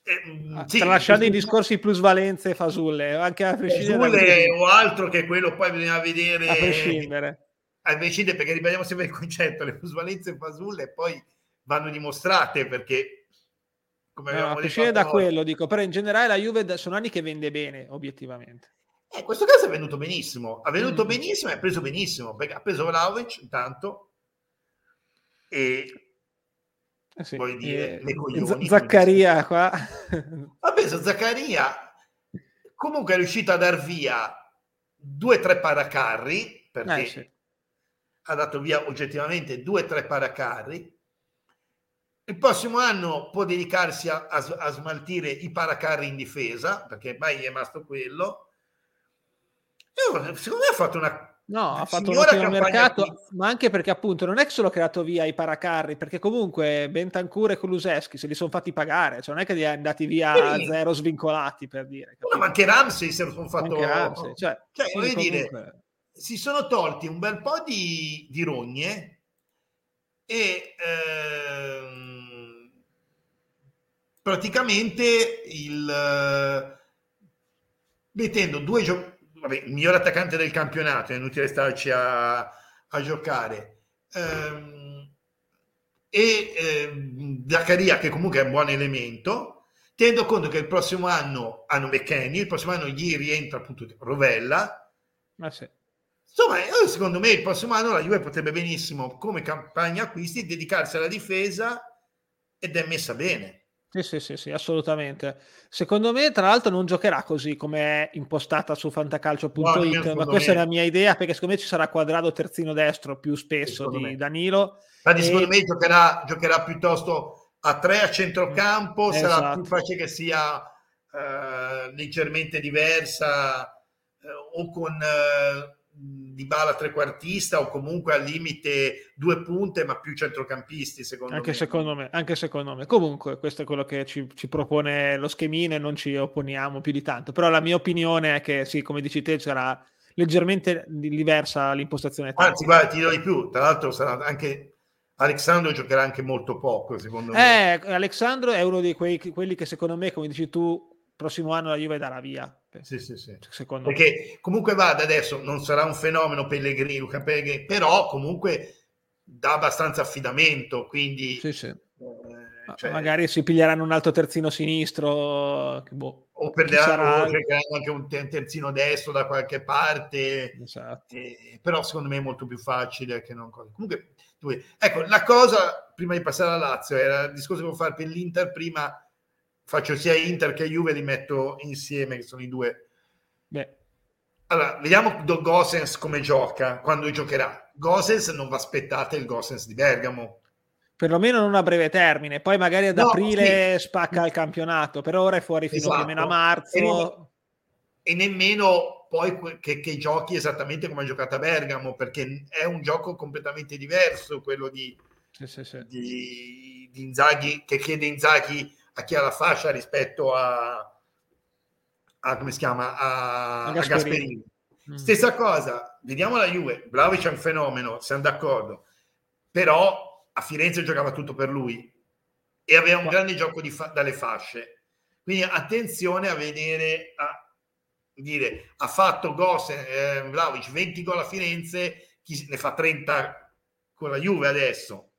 S2: Eh, mm, sì,
S1: tralasciando i discorsi plusvalenze e fasulle, anche a prescindere
S2: fasulle o altro che quello poi bisogna vedere
S1: a prescindere.
S2: A prescindere perché ribadiamo sempre il concetto, le plusvalenze e fasulle poi vanno dimostrate perché
S1: come no, a prescindere da quello dico, però in generale la Juve sono anni che vende bene obiettivamente.
S2: Eh, in questo caso è venuto benissimo, ha venuto mm. benissimo e ha preso benissimo perché ha preso Vlaovic intanto e
S1: eh sì, vuoi dire eh, le coglioni, Zaccaria qua.
S2: Preso Zaccaria comunque è riuscito a dar via due o tre paracarri perché eh, sì. ha dato via oggettivamente due o tre paracarri. Il prossimo anno può dedicarsi a, a, a, smaltire i paracarri in difesa perché ormai è rimasto quello. Io, secondo me ha fatto una
S1: No, ha fatto un ottimo mercato, qui. ma anche perché appunto non è che solo creato via i paracarri, perché comunque Bentancur e Kuluseschi se li sono fatti pagare, cioè non è che li è andati via sì. a zero svincolati per dire.
S2: No, ma anche Ramsey se lo sono fatto...
S1: Anche Ramsey, cioè,
S2: cioè voglio comunque... dire, si sono tolti un bel po' di, di rogne e ehm, praticamente il... mettendo due giocatori vabbè, il miglior attaccante del campionato, è inutile starci a, a giocare. Ehm, e ehm, Zaccaria, che comunque è un buon elemento, tenendo conto che il prossimo anno hanno McKenny, il prossimo anno gli rientra appunto Rovella.
S1: Ma sì.
S2: Insomma, secondo me il prossimo anno la Juve potrebbe benissimo, come campagna acquisti, dedicarsi alla difesa ed è messa bene.
S1: Sì, sì, sì, sì, assolutamente. Secondo me, tra l'altro, non giocherà così come è impostata su fantacalcio.it, no, ma questa me... è la mia idea, perché secondo me ci sarà quadrato terzino destro più spesso di me. Danilo.
S2: Infatti, e... secondo me giocherà, giocherà, piuttosto a tre a centrocampo, esatto. sarà più facile che sia uh, leggermente diversa uh, o con uh, di bala trequartista o comunque al limite due punte ma più centrocampisti secondo
S1: anche
S2: me.
S1: Secondo me anche secondo me. Comunque questo è quello che ci, ci, propone lo schemino e non ci opponiamo più di tanto. Però la mia opinione è che sì come dici te sarà leggermente diversa l'impostazione
S2: anzi guarda ti dirò di più. Tra l'altro sarà anche Alexandro giocherà anche molto poco secondo
S1: me. Eh, Alexandro è uno di quei, quelli che secondo me come dici tu prossimo anno la Juve darà via.
S2: Sì, sì, sì. Secondo Perché me. comunque vada adesso, non sarà un fenomeno Pellegrini, Luca Pellegrini, però comunque dà abbastanza affidamento, quindi...
S1: Sì, sì. Eh, cioè... Magari si piglieranno un altro terzino sinistro, boh,
S2: o prenderanno anche un terzino destro da qualche parte, esatto. eh, però secondo me è molto più facile che non... Comunque, ecco, la cosa, prima di passare alla Lazio, era il discorso che volevo fare per l'Inter prima faccio sia Inter che Juve, li metto insieme, che sono i due. Beh. Allora, vediamo Gosens come gioca, quando giocherà. Gosens non va aspettate il Gosens di Bergamo.
S1: Perlomeno non a breve termine, poi magari ad no, aprile sì. spacca il campionato, per ora è fuori fino esatto. più o meno a marzo.
S2: E, ne- e nemmeno poi che, che, giochi esattamente come ha giocato a Bergamo, perché è un gioco completamente diverso quello di, sì, sì, di, di Inzaghi, che chiede Inzaghi a chi ha la fascia rispetto a, a come si chiama a, a Gasperini. Gasperini. Mm. Stessa cosa, vediamo la Juve, Vlaovic è un fenomeno, siamo d'accordo, però a Firenze giocava tutto per lui e aveva un grande gioco fa- dalle fasce. Quindi attenzione a vedere, a dire, ha fatto Gosen, eh, Vlaovic 20 gol a Firenze, chi ne fa 30 con la Juve adesso.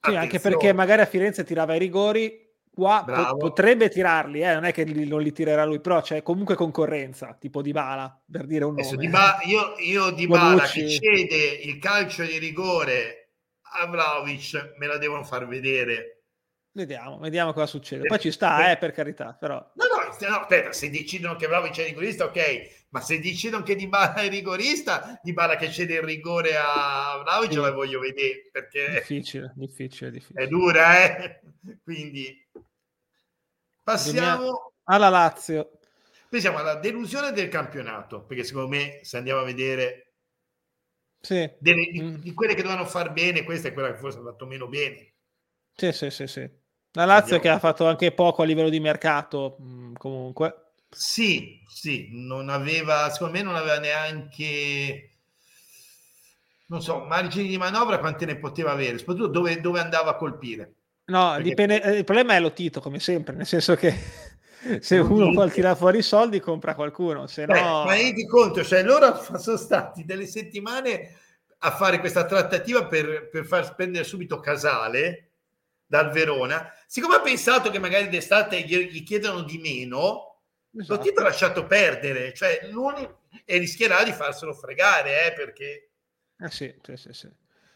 S1: Sì, anche perché magari a Firenze tirava i rigori, Qua po- potrebbe tirarli, eh? non è che li, non li tirerà lui, però c'è comunque concorrenza, tipo Di Bala, per dire un nome.
S2: Di ba- io, io Di Bala che cede il calcio di rigore a Vlaovic me la devono far vedere.
S1: Vediamo, vediamo cosa succede. Poi ci sta, eh, per carità, però...
S2: No, no, no aspetta, se decidono che Vlaovic è rigorista, ok, ma se decidono che Di Bala è rigorista, Di Bala che cede il rigore a Vlaovic sì. la voglio vedere, perché...
S1: Difficile, difficile, difficile.
S2: È dura, eh? Quindi Passiamo
S1: alla Lazio.
S2: Pensiamo alla delusione del campionato, perché secondo me se andiamo a vedere sì. delle, di, mm. di, quelle che dovevano far bene, questa è quella che forse ha fatto meno bene.
S1: Sì, sì, sì, sì. La Lazio andiamo. che ha fatto anche poco a livello di mercato, mm, comunque.
S2: Sì, sì, non aveva, secondo me non aveva neanche non so, margini di manovra quante ne poteva avere, soprattutto dove, dove andava a colpire.
S1: No, Perché... dipende, eh, il problema è lo Tito, come sempre, nel senso che se uno vuole tirare fuori i soldi compra qualcuno, se no...
S2: Ma rendi conto, cioè loro sono stati delle settimane a fare questa trattativa per, per far spendere subito Casale dal Verona. Siccome ha pensato che magari d'estate gli, gli chiedono di meno, esatto. lo Tito ha lasciato perdere, cioè e rischierà di farselo fregare, eh, perché...
S1: Eh sì, sì, sì, sì.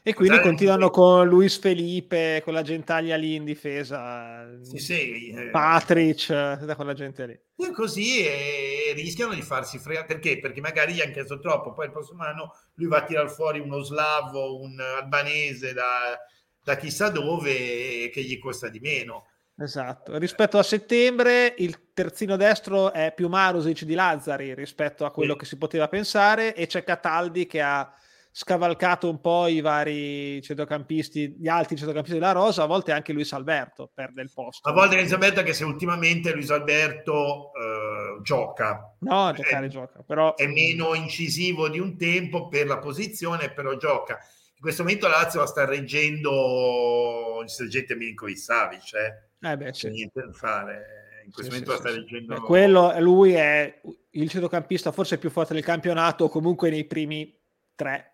S1: E quindi Cos'è continuano con Luis Felipe, con la gentaglia lì in difesa,
S2: sì, sì,
S1: eh, Patrick, da quella gente lì.
S2: E così e rischiano di farsi fregare. Perché? Perché magari gli hanno chiesto troppo, poi il prossimo anno lui va a tirare fuori uno slavo, un albanese da, da chissà dove che gli costa di meno.
S1: Esatto, rispetto a settembre il terzino destro è più Marusic di Lazzari rispetto a quello sì. che si poteva pensare e c'è Cataldi che ha scavalcato un po' i vari centrocampisti, gli altri centrocampisti della Rosa, a volte anche Luis Alberto perde il posto.
S2: A volte Luis Alberto che se ultimamente Luis Alberto uh, gioca.
S1: No, a giocare è, gioca, però...
S2: È meno incisivo di un tempo per la posizione, però gioca. In questo momento Lazio la sta reggendo il sergente Milinkovic Savic, eh?
S1: eh beh,
S2: c'è niente da fare. In questo sì, momento sì, la sta reggendo...
S1: Beh, quello, lui è il centrocampista forse più forte del campionato, comunque nei primi tre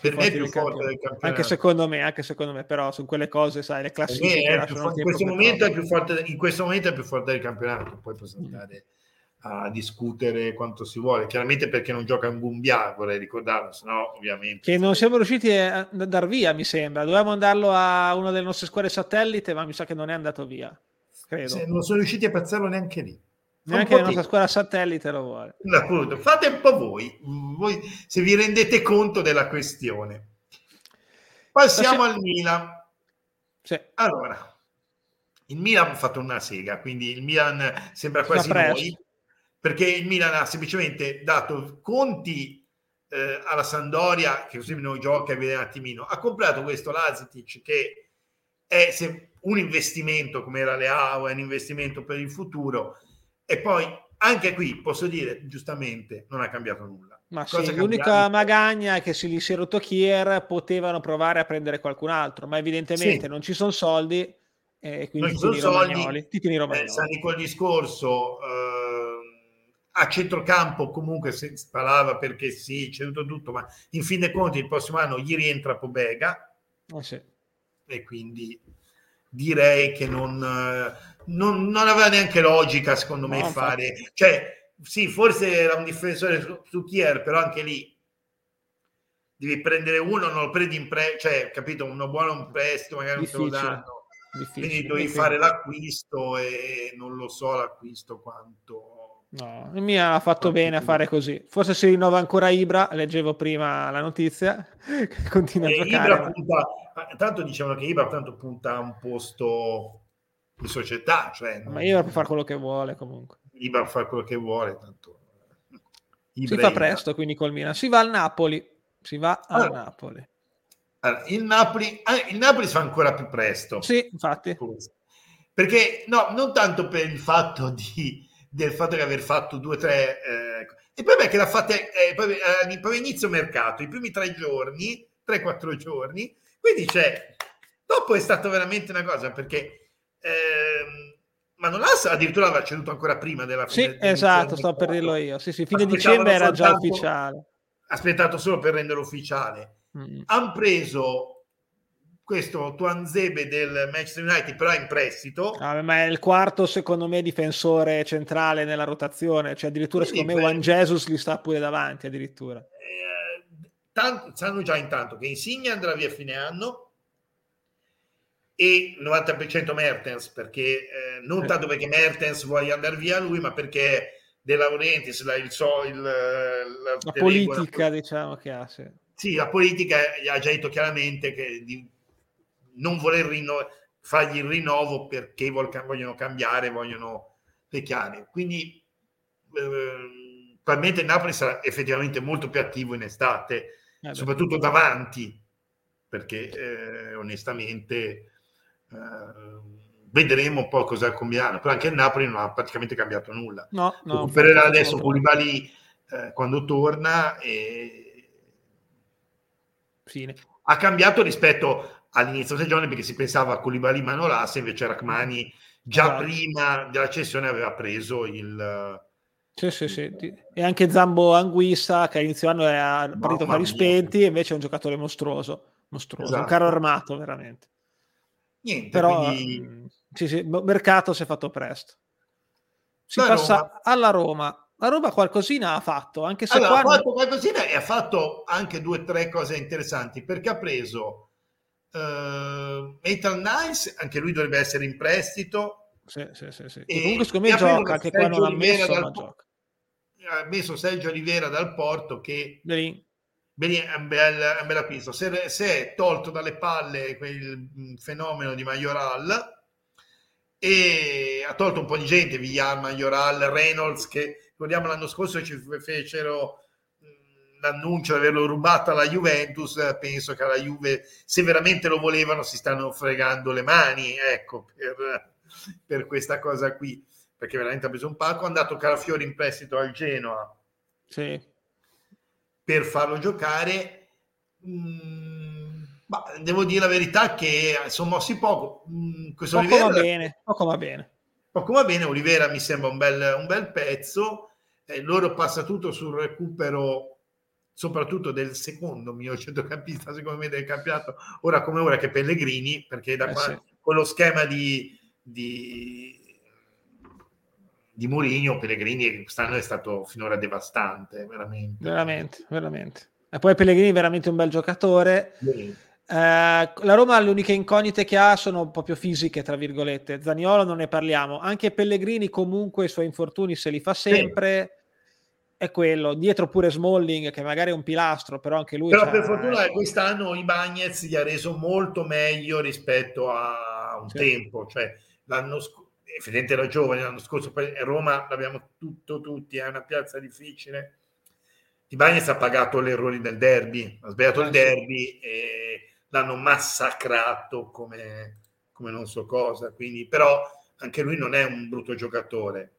S2: per me è più forte del campionato.
S1: Anche secondo me, anche secondo me, però su quelle cose, sai, le classifiche.
S2: Forte, in, questo momento è più forte, in questo momento è più forte del campionato, poi possiamo mm. andare a discutere quanto si vuole. Chiaramente perché non gioca in Gumbia, vorrei ricordarlo, se no ovviamente.
S1: Che non siamo riusciti a dar via, mi sembra. Dovevamo mandarlo a una delle nostre squadre satellite, ma mi sa che non è andato via. Credo.
S2: Se non sono riusciti a piazzarlo neanche lì.
S1: Neanche la nostra squadra satellite lo vuole.
S2: Appunto. Fate un po' voi, voi, se vi rendete conto della questione. Passiamo al Milan. Sì. Allora, il Milan ha fatto una sega, quindi il Milan sembra quasi noi, perché il Milan ha semplicemente dato conti eh, alla Sandoria, che così non gioca e vede un attimino, ha comprato questo Lazitic che è un investimento come era Leao, è un investimento per il futuro e poi anche qui posso dire giustamente non ha cambiato nulla.
S1: Ma sì, l'unica magagna è che se gli si è rotto Kier potevano provare a prendere qualcun altro, ma evidentemente sì. non ci sono soldi e quindi ti tieni, soldi, romagnoli, ti tieni romagnoli. Eh,
S2: col discorso eh, a centrocampo comunque si parlava perché sì, c'è tutto tutto, ma in fin dei conti il prossimo anno gli rientra Pobega
S1: oh, sì.
S2: e quindi direi che non, non, non, aveva neanche logica secondo me no, fare, infatti. cioè sì, forse era un difensore su, su Kier, però anche lì devi prendere uno, non lo prendi in prestito, cioè capito, uno buono un prestito, magari Difficile. non te lo danno. Difficile. Quindi devi fare l'acquisto e non lo so l'acquisto quanto
S1: No, mi ha fatto bene a fare così. Forse si rinnova ancora Ibra, leggevo prima la notizia, continua a giocare.
S2: Ibra punta, tanto dicevano che Ibra tanto punta a un posto di società. Cioè,
S1: Ma Ibra può fare quello che vuole comunque.
S2: Ibra può fare quello che vuole, tanto.
S1: Ibra si fa presto quindi col Milan. Si va al Napoli, si va al allora, Napoli.
S2: Allora, il, Napoli eh, il Napoli si fa ancora più presto.
S1: Sì, infatti.
S2: Perché, no, non tanto per il fatto di del fatto di aver fatto due o tre... Eh, il problema è che l'ha fatta eh, proprio, eh, proprio inizio mercato, i primi tre giorni, tre, quattro giorni, quindi c'è... Dopo è stato veramente una cosa, perché... Ehm, ma non l'ha addirittura l'aveva ceduto ancora prima della
S1: fine. Sì, esatto, sto per dirlo io. Sì, sì, fine dicembre era già ufficiale.
S2: Aspettato solo per renderlo ufficiale. Mm. Hanno preso questo Tuanzebe del Manchester United però in prestito
S1: ah, ma è il quarto secondo me difensore centrale nella rotazione cioè addirittura Quindi secondo me Juan Jesus gli sta pure davanti addirittura
S2: eh, tanto, sanno già intanto che Insigne andrà via a fine anno e 90% Mertens perché eh, non tanto perché Mertens voglia andare via lui ma perché De Laurentiis la, il, so, il,
S1: la, la politica diciamo che ha sì.
S2: sì la politica ha già detto chiaramente che di, non voler rinno- fargli il rinnovo perché vogliono cambiare, vogliono vecchiare. Quindi eh, probabilmente il Napoli sarà effettivamente molto più attivo in estate, eh soprattutto davanti, perché eh, onestamente eh, vedremo un po' cosa combinare. Però anche il Napoli non ha praticamente cambiato nulla.
S1: No, no,
S2: Recupererà adesso Koulibaly eh, quando torna e...
S1: Fine.
S2: Ha cambiato rispetto all'inizio stagione perché si pensava a Koulibaly Manolas, invece Rachmani già esatto. prima della cessione aveva preso il...
S1: Sì, sì, sì. E anche Zambo Anguissa che all'inizio anno è partito no, fari spenti e invece è un giocatore mostruoso, mostruoso esatto. un carro armato veramente.
S2: Niente,
S1: Però quindi... Mm, sì, sì, mercato si è fatto presto. Si La passa Roma. alla Roma. La Roma qualcosina ha fatto, anche se
S2: allora, qua... ha fatto qualcosina e ha fatto anche due o tre cose interessanti perché ha preso Uh, Metal Nice, anche lui dovrebbe essere in prestito.
S1: Sì, sì, sì, sì. E comunque secondo me gioca, anche qua non ha messo, dal, gioca.
S2: Ha messo Sergio Rivera dal Porto che...
S1: Belin.
S2: Un bel, un bel acquisto. Se, se, è tolto dalle palle quel mm, fenomeno di Majoral e ha tolto un po' di gente, Villar, Majoral, Reynolds, che ricordiamo l'anno scorso ci fecero l'annuncio di averlo rubato alla Juventus, penso che alla Juve, se veramente lo volevano, si stanno fregando le mani, ecco, per, per questa cosa qui, perché veramente ha preso un palco, è andato Carafiori in prestito al Genoa
S1: sì.
S2: Per farlo giocare. Mm, ma devo dire la verità che sono mossi poco. Mm,
S1: questo poco Olivera, va bene, poco va bene.
S2: Poco va bene, Olivera mi sembra un bel, un bel pezzo. Eh, loro passa tutto sul recupero soprattutto del secondo mio centrocampista, secondo me, del campionato, ora come ora che Pellegrini, perché da eh qua, sì. con lo schema di, di, di Mourinho, Pellegrini quest'anno è stato finora devastante, veramente.
S1: Veramente, veramente. E poi Pellegrini è veramente un bel giocatore. Eh, la Roma le uniche incognite che ha sono proprio fisiche, tra virgolette. Zaniolo non ne parliamo. Anche Pellegrini comunque i suoi infortuni se li fa sempre. Sì è quello, dietro pure Smalling che magari è un pilastro, però anche lui...
S2: Però per fortuna eh, quest'anno i Bagnets gli ha reso molto meglio rispetto a un sì. tempo, cioè l'anno scorso, effettivamente era giovane l'anno scorso, poi Roma l'abbiamo tutto tutti, è una piazza difficile, Di ha pagato gli errori del derby, ha sbagliato il derby e l'hanno massacrato come, come non so cosa, quindi però anche lui non è un brutto giocatore.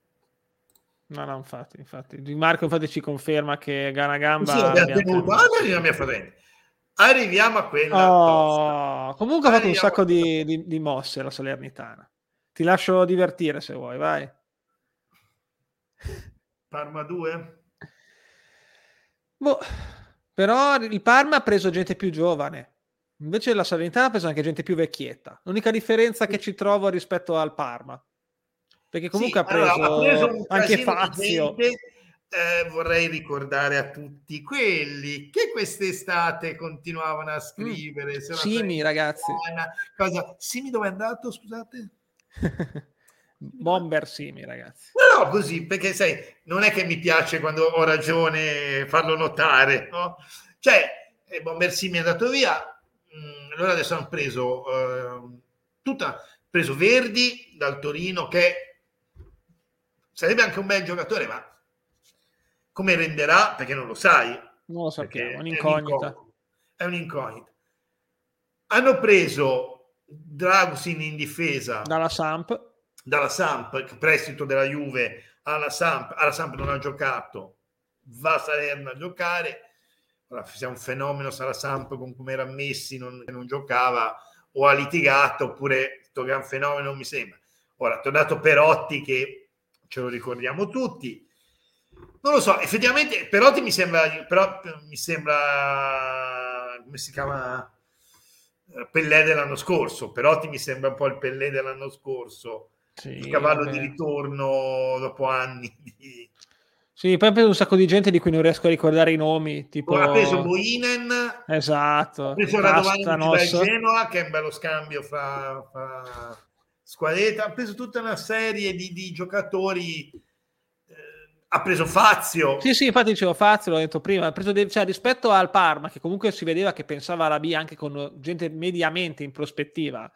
S1: No, no, infatti, infatti. Di Marco infatti ci conferma che Gana Gamba...
S2: Sì, abbiamo tenuto. Ah, la mia fratelli. Arriviamo a quella.
S1: Oh, comunque ha fatto un sacco di, di, di, mosse la Salernitana. Ti lascio divertire se vuoi, vai.
S2: Parma 2?
S1: Boh, però il Parma ha preso gente più giovane. Invece la Salernitana ha preso anche gente più vecchietta. L'unica differenza che ci trovo rispetto al Parma. Perché comunque sì, ha, preso allora, ha preso, anche Fazio.
S2: Eh, vorrei ricordare a tutti quelli che quest'estate continuavano a mm. scrivere. Mm.
S1: Simi, ragazzi.
S2: Cosa? Simi dove è andato, scusate?
S1: Bomber Simi, ragazzi.
S2: No, no, così, perché sai, non è che mi piace quando ho ragione farlo notare, no? Cioè, eh, Bomber Simi è andato via, mm, allora adesso hanno preso eh, tutta, preso Verdi dal Torino, che sarebbe anche un bel giocatore, ma come renderà? Perché non lo sai.
S1: Non lo sappiamo, è un'incognita.
S2: È un'incognita. Hanno preso Dragusin in difesa.
S1: Dalla Samp.
S2: Dalla Samp, prestito della Juve alla Samp, alla Samp non ha giocato, va a Salerno a giocare, ora se è un fenomeno sarà Samp con come era Messi non, non giocava o ha litigato oppure questo gran fenomeno mi sembra. Ora, tornato Perotti che ce lo ricordiamo tutti, non lo so, effettivamente Perotti mi sembra, però, mi sembra come si chiama Pellè dell'anno scorso, Perotti mi sembra un po' il Pellè dell'anno scorso sì, il cavallo vabbè. di ritorno dopo anni di...
S1: Sì, poi ha preso un sacco di gente di cui non riesco a ricordare i nomi. Tipo...
S2: Ha preso Boinen,
S1: esatto.
S2: Ha preso Radovani da Genoa, che è un bello scambio fra, fra squadretta. Ha preso tutta una serie di, di giocatori. Ha preso Fazio.
S1: Sì, sì, infatti dicevo Fazio, l'ho detto prima. Ha preso de- cioè, rispetto al Parma, che comunque si vedeva che pensava alla B anche con gente mediamente in prospettiva.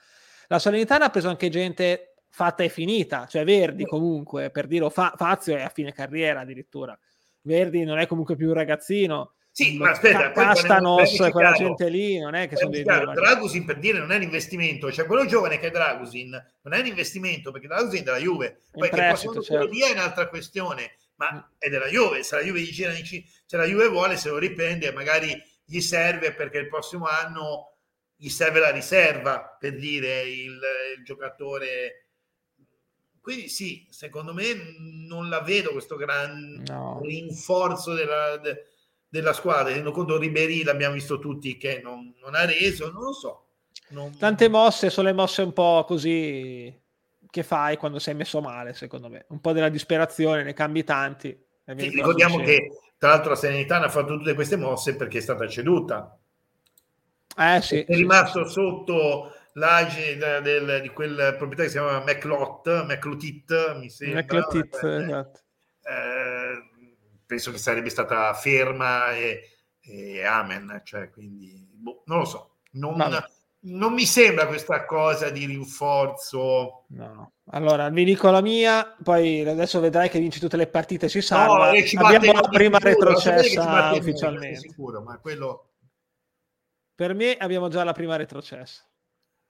S1: La Salernitana ha preso anche gente fatta e finita, cioè Verdi comunque, per dire, Fa- Fazio è a fine carriera addirittura, Verdi non è comunque più un ragazzino,
S2: sì, ma aspetta,
S1: Castanos, quella gente lì, non è che sono dei
S2: chiaro, Dragusin per dire non è un investimento, cioè quello giovane che è Dragusin non è un investimento perché Dragusin è della Juve, poi che prestito, certo. via è un'altra questione, ma mm. è della Juve, se la Juve gli gira, se la Juve vuole se lo riprende magari gli serve perché il prossimo anno gli serve la riserva per dire il, il giocatore quindi sì, secondo me non la vedo questo gran no. rinforzo della, de, della squadra. Tenendo conto Ribery, l'abbiamo visto tutti che non, non ha reso, non lo so.
S1: Non... Tante mosse sono le mosse un po' così che fai quando sei messo male, secondo me. Un po' della disperazione, ne cambi tanti.
S2: Sì, ricordiamo che tra l'altro la Serenità ha fatto tutte queste mosse perché è stata ceduta.
S1: Eh, sì,
S2: è rimasto sì. sotto l'age del, di quel proprietario che si chiama McLot, McLutit, mi sembra. McLutit, eh, esatto. Eh, penso che sarebbe stata ferma e, e amen, cioè, quindi, boh, non lo so. Non, non, mi sembra questa cosa di rinforzo.
S1: No. Allora, vi dico la mia, poi adesso vedrai che vinci tutte le partite, si salva. No, Abbiamo la prima sicuro, retrocessa ufficialmente.
S2: Sicuro, ma quello...
S1: Per me abbiamo già la prima retrocessa.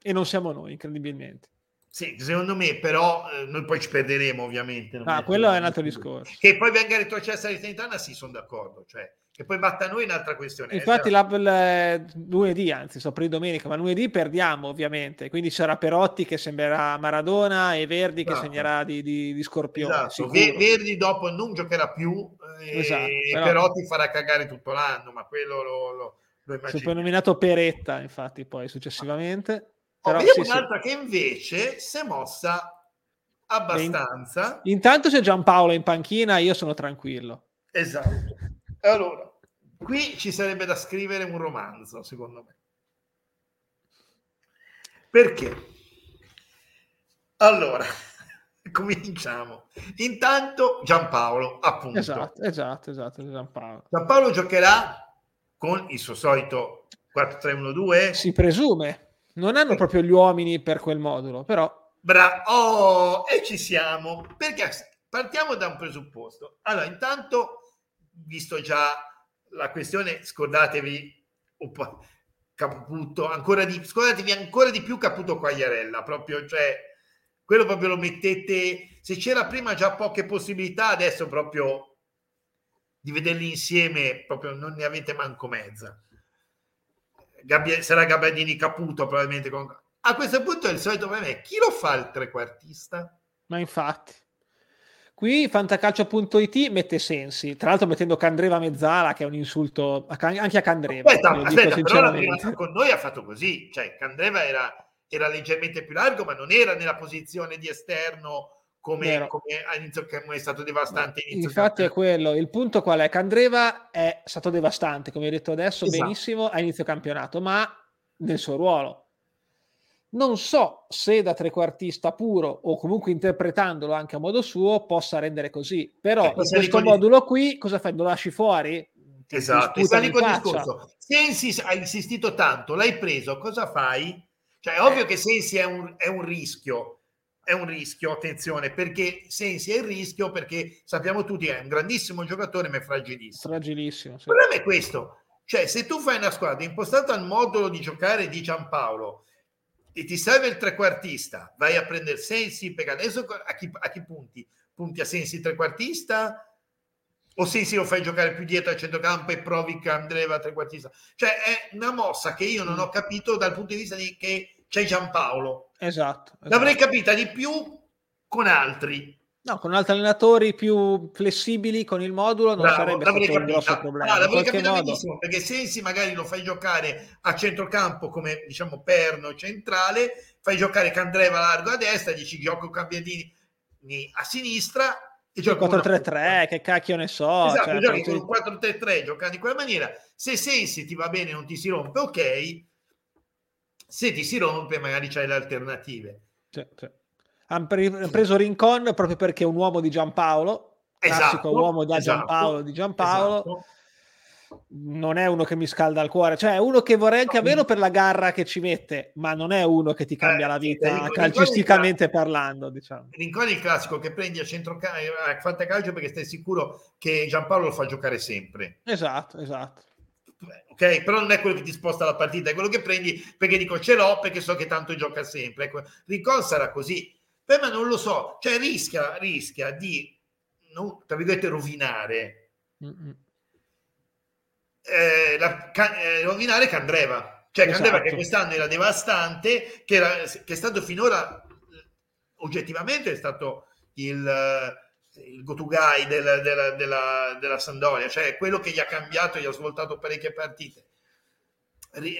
S1: E non siamo noi, incredibilmente.
S2: Sì, secondo me, però eh, noi poi ci perderemo, ovviamente.
S1: Ah, quello è un altro discorso.
S2: Che poi venga retrocessa la Salernitana, sì, sono d'accordo. Cioè, che poi batta noi è un'altra questione.
S1: Infatti, la, la, lunedì, anzi, so per domenica, ma lunedì perdiamo, ovviamente. Quindi sarà Perotti che sembrerà Maradona e Verdi esatto. che segnerà di, di, di Scorpione.
S2: Esatto. Verdi dopo non giocherà più eh, esatto, e però... Perotti farà cagare tutto l'anno, ma quello lo, lo, lo
S1: immagino. nominato Peretta, infatti, poi successivamente.
S2: Però, vediamo sì, un'altra sì. che invece si è mossa abbastanza.
S1: In, intanto c'è Giampaolo in panchina, io sono tranquillo.
S2: Esatto. Allora, qui ci sarebbe da scrivere un romanzo, secondo me. Perché? Allora, cominciamo. Intanto Giampaolo, appunto.
S1: Esatto, esatto, esatto, Giampaolo.
S2: Giampaolo giocherà con il suo solito 4-3-1-2.
S1: Si presume. Non hanno proprio gli uomini per quel modulo, però...
S2: Bra- oh, e ci siamo. Perché partiamo da un presupposto. Allora, intanto, visto già la questione, scordatevi po', Caputo, ancora di, scordatevi ancora di più Caputo Quagliarella, proprio, cioè, quello proprio lo mettete, se c'era prima già poche possibilità, adesso proprio di vederli insieme, proprio non ne avete manco mezza. Gabbia, sarà Gabbiadini Caputo probabilmente. Con... A questo punto è il solito problema, chi lo fa il trequartista?
S1: Ma infatti. Qui fantacalcio.it mette sensi, tra l'altro mettendo Candreva Mezzala, che è un insulto anche a Candreva.
S2: Aspetta, aspetta però con noi ha fatto così, cioè Candreva era, era, leggermente più largo, ma non era nella posizione di esterno come, come all'inizio che è stato devastante.
S1: Infatti è quello, il punto qual è? Candreva è stato devastante, come hai detto adesso, esatto. benissimo a inizio campionato, ma nel suo ruolo non so se da trequartista puro o comunque interpretandolo anche a modo suo possa rendere così, però in questo modulo qui cosa fai? Lo lasci fuori?
S2: Esatto, e sta lì con il discorso. Sensi ha insistito tanto, l'hai preso, cosa fai? Cioè, è ovvio eh. che Sensi è un, è un rischio, è un rischio, attenzione, perché Sensi è il rischio perché sappiamo tutti che è un grandissimo giocatore ma è fragilissimo.
S1: Fragilissimo.
S2: Sì. Il problema è questo, cioè se tu fai una squadra impostata al modulo di giocare di Giampaolo e ti serve il trequartista, vai a prendere Sensi, perché adesso a chi, a chi punti? Punti a Sensi trequartista o Sensi lo fai giocare più dietro al centrocampo e provi che Andreva trequartista? Cioè è una mossa che io non ho capito dal punto di vista di che c'è Giampaolo.
S1: Esatto. esatto.
S2: L'avrei capita di più con altri
S1: No, con altri allenatori più flessibili con il modulo non Bravo, sarebbe stato capita. un grosso problema. Ah,
S2: l'avrei capito modo... benissimo, perché Sensi magari lo fai giocare a centrocampo come diciamo perno centrale, fai giocare Candreva largo a destra, dici gioco Cambiadini a sinistra
S1: e gioco 4-3-3, che cacchio ne so.
S2: Esatto, cioè, giochi con 4-3-3 giocando in quella maniera. Se Sensi ti va bene non ti si rompe, ok. Se ti si rompe, magari c'hai le alternative.
S1: Sì, Hanno preso Rincon proprio perché è un uomo di Giampaolo, classico esatto, uomo da esatto, Giampaolo di Giampaolo. Esatto. Non è uno che mi scalda il cuore, cioè è uno che vorrei anche averlo per la garra che ci mette, ma non è uno che ti cambia eh, la vita Rincon, calcisticamente Rincon parlando. Diciamo.
S2: Rincon è il classico che prendi a centro a fantacalcio perché stai sicuro che Giampaolo lo fa giocare sempre.
S1: Esatto, esatto
S2: ok? Però non è quello che ti sposta la partita, è quello che prendi perché dico ce l'ho perché so che tanto gioca sempre. Ecco, Rincon sarà così. Per me non lo so, cioè rischia, rischia di, non, tra virgolette, rovinare, eh, la, ca, eh, rovinare Candreva. Cioè esatto. Candreva che quest'anno era devastante, che, era, che è stato finora, oggettivamente, è stato il, il go-to guy del, della, della, della Sandoria, cioè quello che gli ha cambiato, gli ha svoltato parecchie partite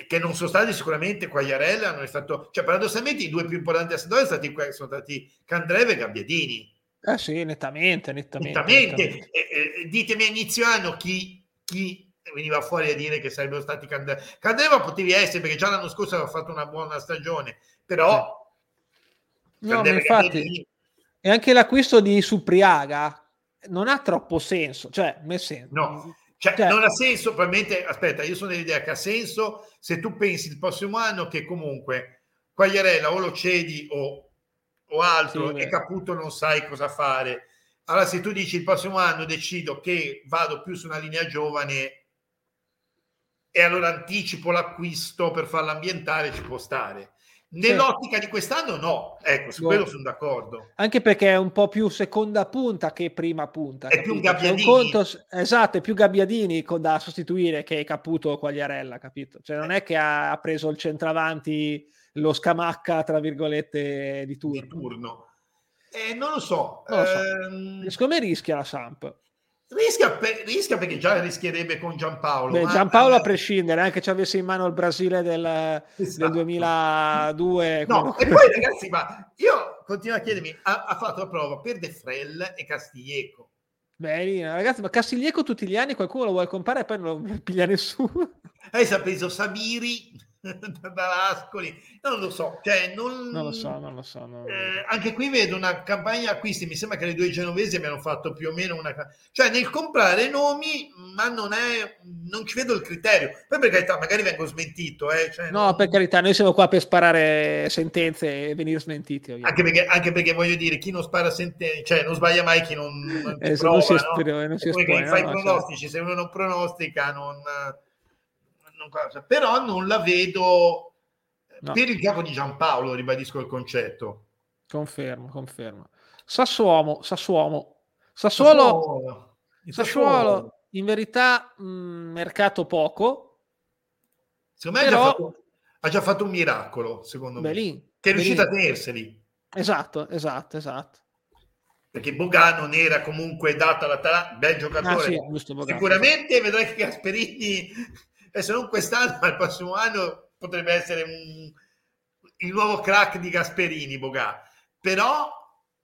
S2: che non sono stati sicuramente Quagliarella, non è stato, cioè paradossalmente i due più importanti assessori sono stati, sono stati Candreve e Gabbiadini.
S1: Eh sì, nettamente, nettamente.
S2: nettamente. nettamente. E, e, ditemi a inizio anno chi, chi, veniva fuori a dire che sarebbero stati Candreva. Candreva potevi essere perché già l'anno scorso aveva fatto una buona stagione, però...
S1: Sì. No, infatti, e anche l'acquisto di Supriaga non ha troppo senso, cioè nel senso...
S2: No cioè, cioè, non ha senso, probabilmente, aspetta, io sono dell'idea che ha senso se tu pensi il prossimo anno che comunque Quagliarella o lo cedi o, o altro sì, e Caputo non sai cosa fare. Allora se tu dici il prossimo anno decido che vado più su una linea giovane e allora anticipo l'acquisto per farla ambientare, ci può stare. Nell'ottica di quest'anno no, ecco, su no. quello sono d'accordo.
S1: Anche perché è un po' più seconda punta che prima punta.
S2: È capito? più Gabbiadini.
S1: Conto, esatto, è più Gabbiadini da sostituire che Caputo o Quagliarella, capito? Cioè non è che ha, ha preso il centravanti, lo scamacca, tra virgolette, di turno. Di
S2: turno. Eh, non lo so.
S1: Non lo so. Ehm... Secondo me rischia la Samp.
S2: Rischia, per, rischia, perché già rischierebbe con Giampaolo.
S1: Beh, Giampaolo a prescindere, anche se avesse in mano il Brasile del, esatto. del 2002.
S2: No, e poi ragazzi, ma io continuo a chiedermi, ha, ha fatto la prova per De Frel e Castiglieco.
S1: Beh, ragazzi, ma Castiglieco tutti gli anni qualcuno lo vuole comprare e poi non lo piglia nessuno.
S2: Adesso ha preso Sabiri. da Ascoli, non lo so, cioè non,
S1: non lo so, non lo so. Non...
S2: Eh, anche qui vedo una campagna acquisti, mi sembra che le due genovesi abbiano fatto più o meno una... Cioè nel comprare nomi, ma non è... non ci vedo il criterio. Poi per carità, magari vengo smentito. Eh, cioè,
S1: no, non... per carità, noi siamo qua per sparare sentenze e venire smentiti.
S2: Anche perché, anche perché, voglio dire, chi non spara sentenze, cioè non sbaglia mai chi non, non eh, prova, non si espone, no? non si espone, fai no, pronostici, certo. se uno non pronostica non però non la vedo no. per il capo di Giampaolo, ribadisco il concetto.
S1: Confermo, confermo. Sassuomo, Sassuomo. Sassuolo, Sassuolo, Sassuolo in verità mh, mercato poco.
S2: Secondo me però... ha, già fatto, ha, già fatto, un miracolo, secondo me. Lì, che è riuscito a tenerseli.
S1: Esatto, esatto, esatto.
S2: Perché Boga non era comunque data la bel giocatore. Ah, sì, Sicuramente vedrai che Gasperini e se non quest'anno, ma il prossimo anno potrebbe essere un, il nuovo crack di Gasperini, Bogà. Però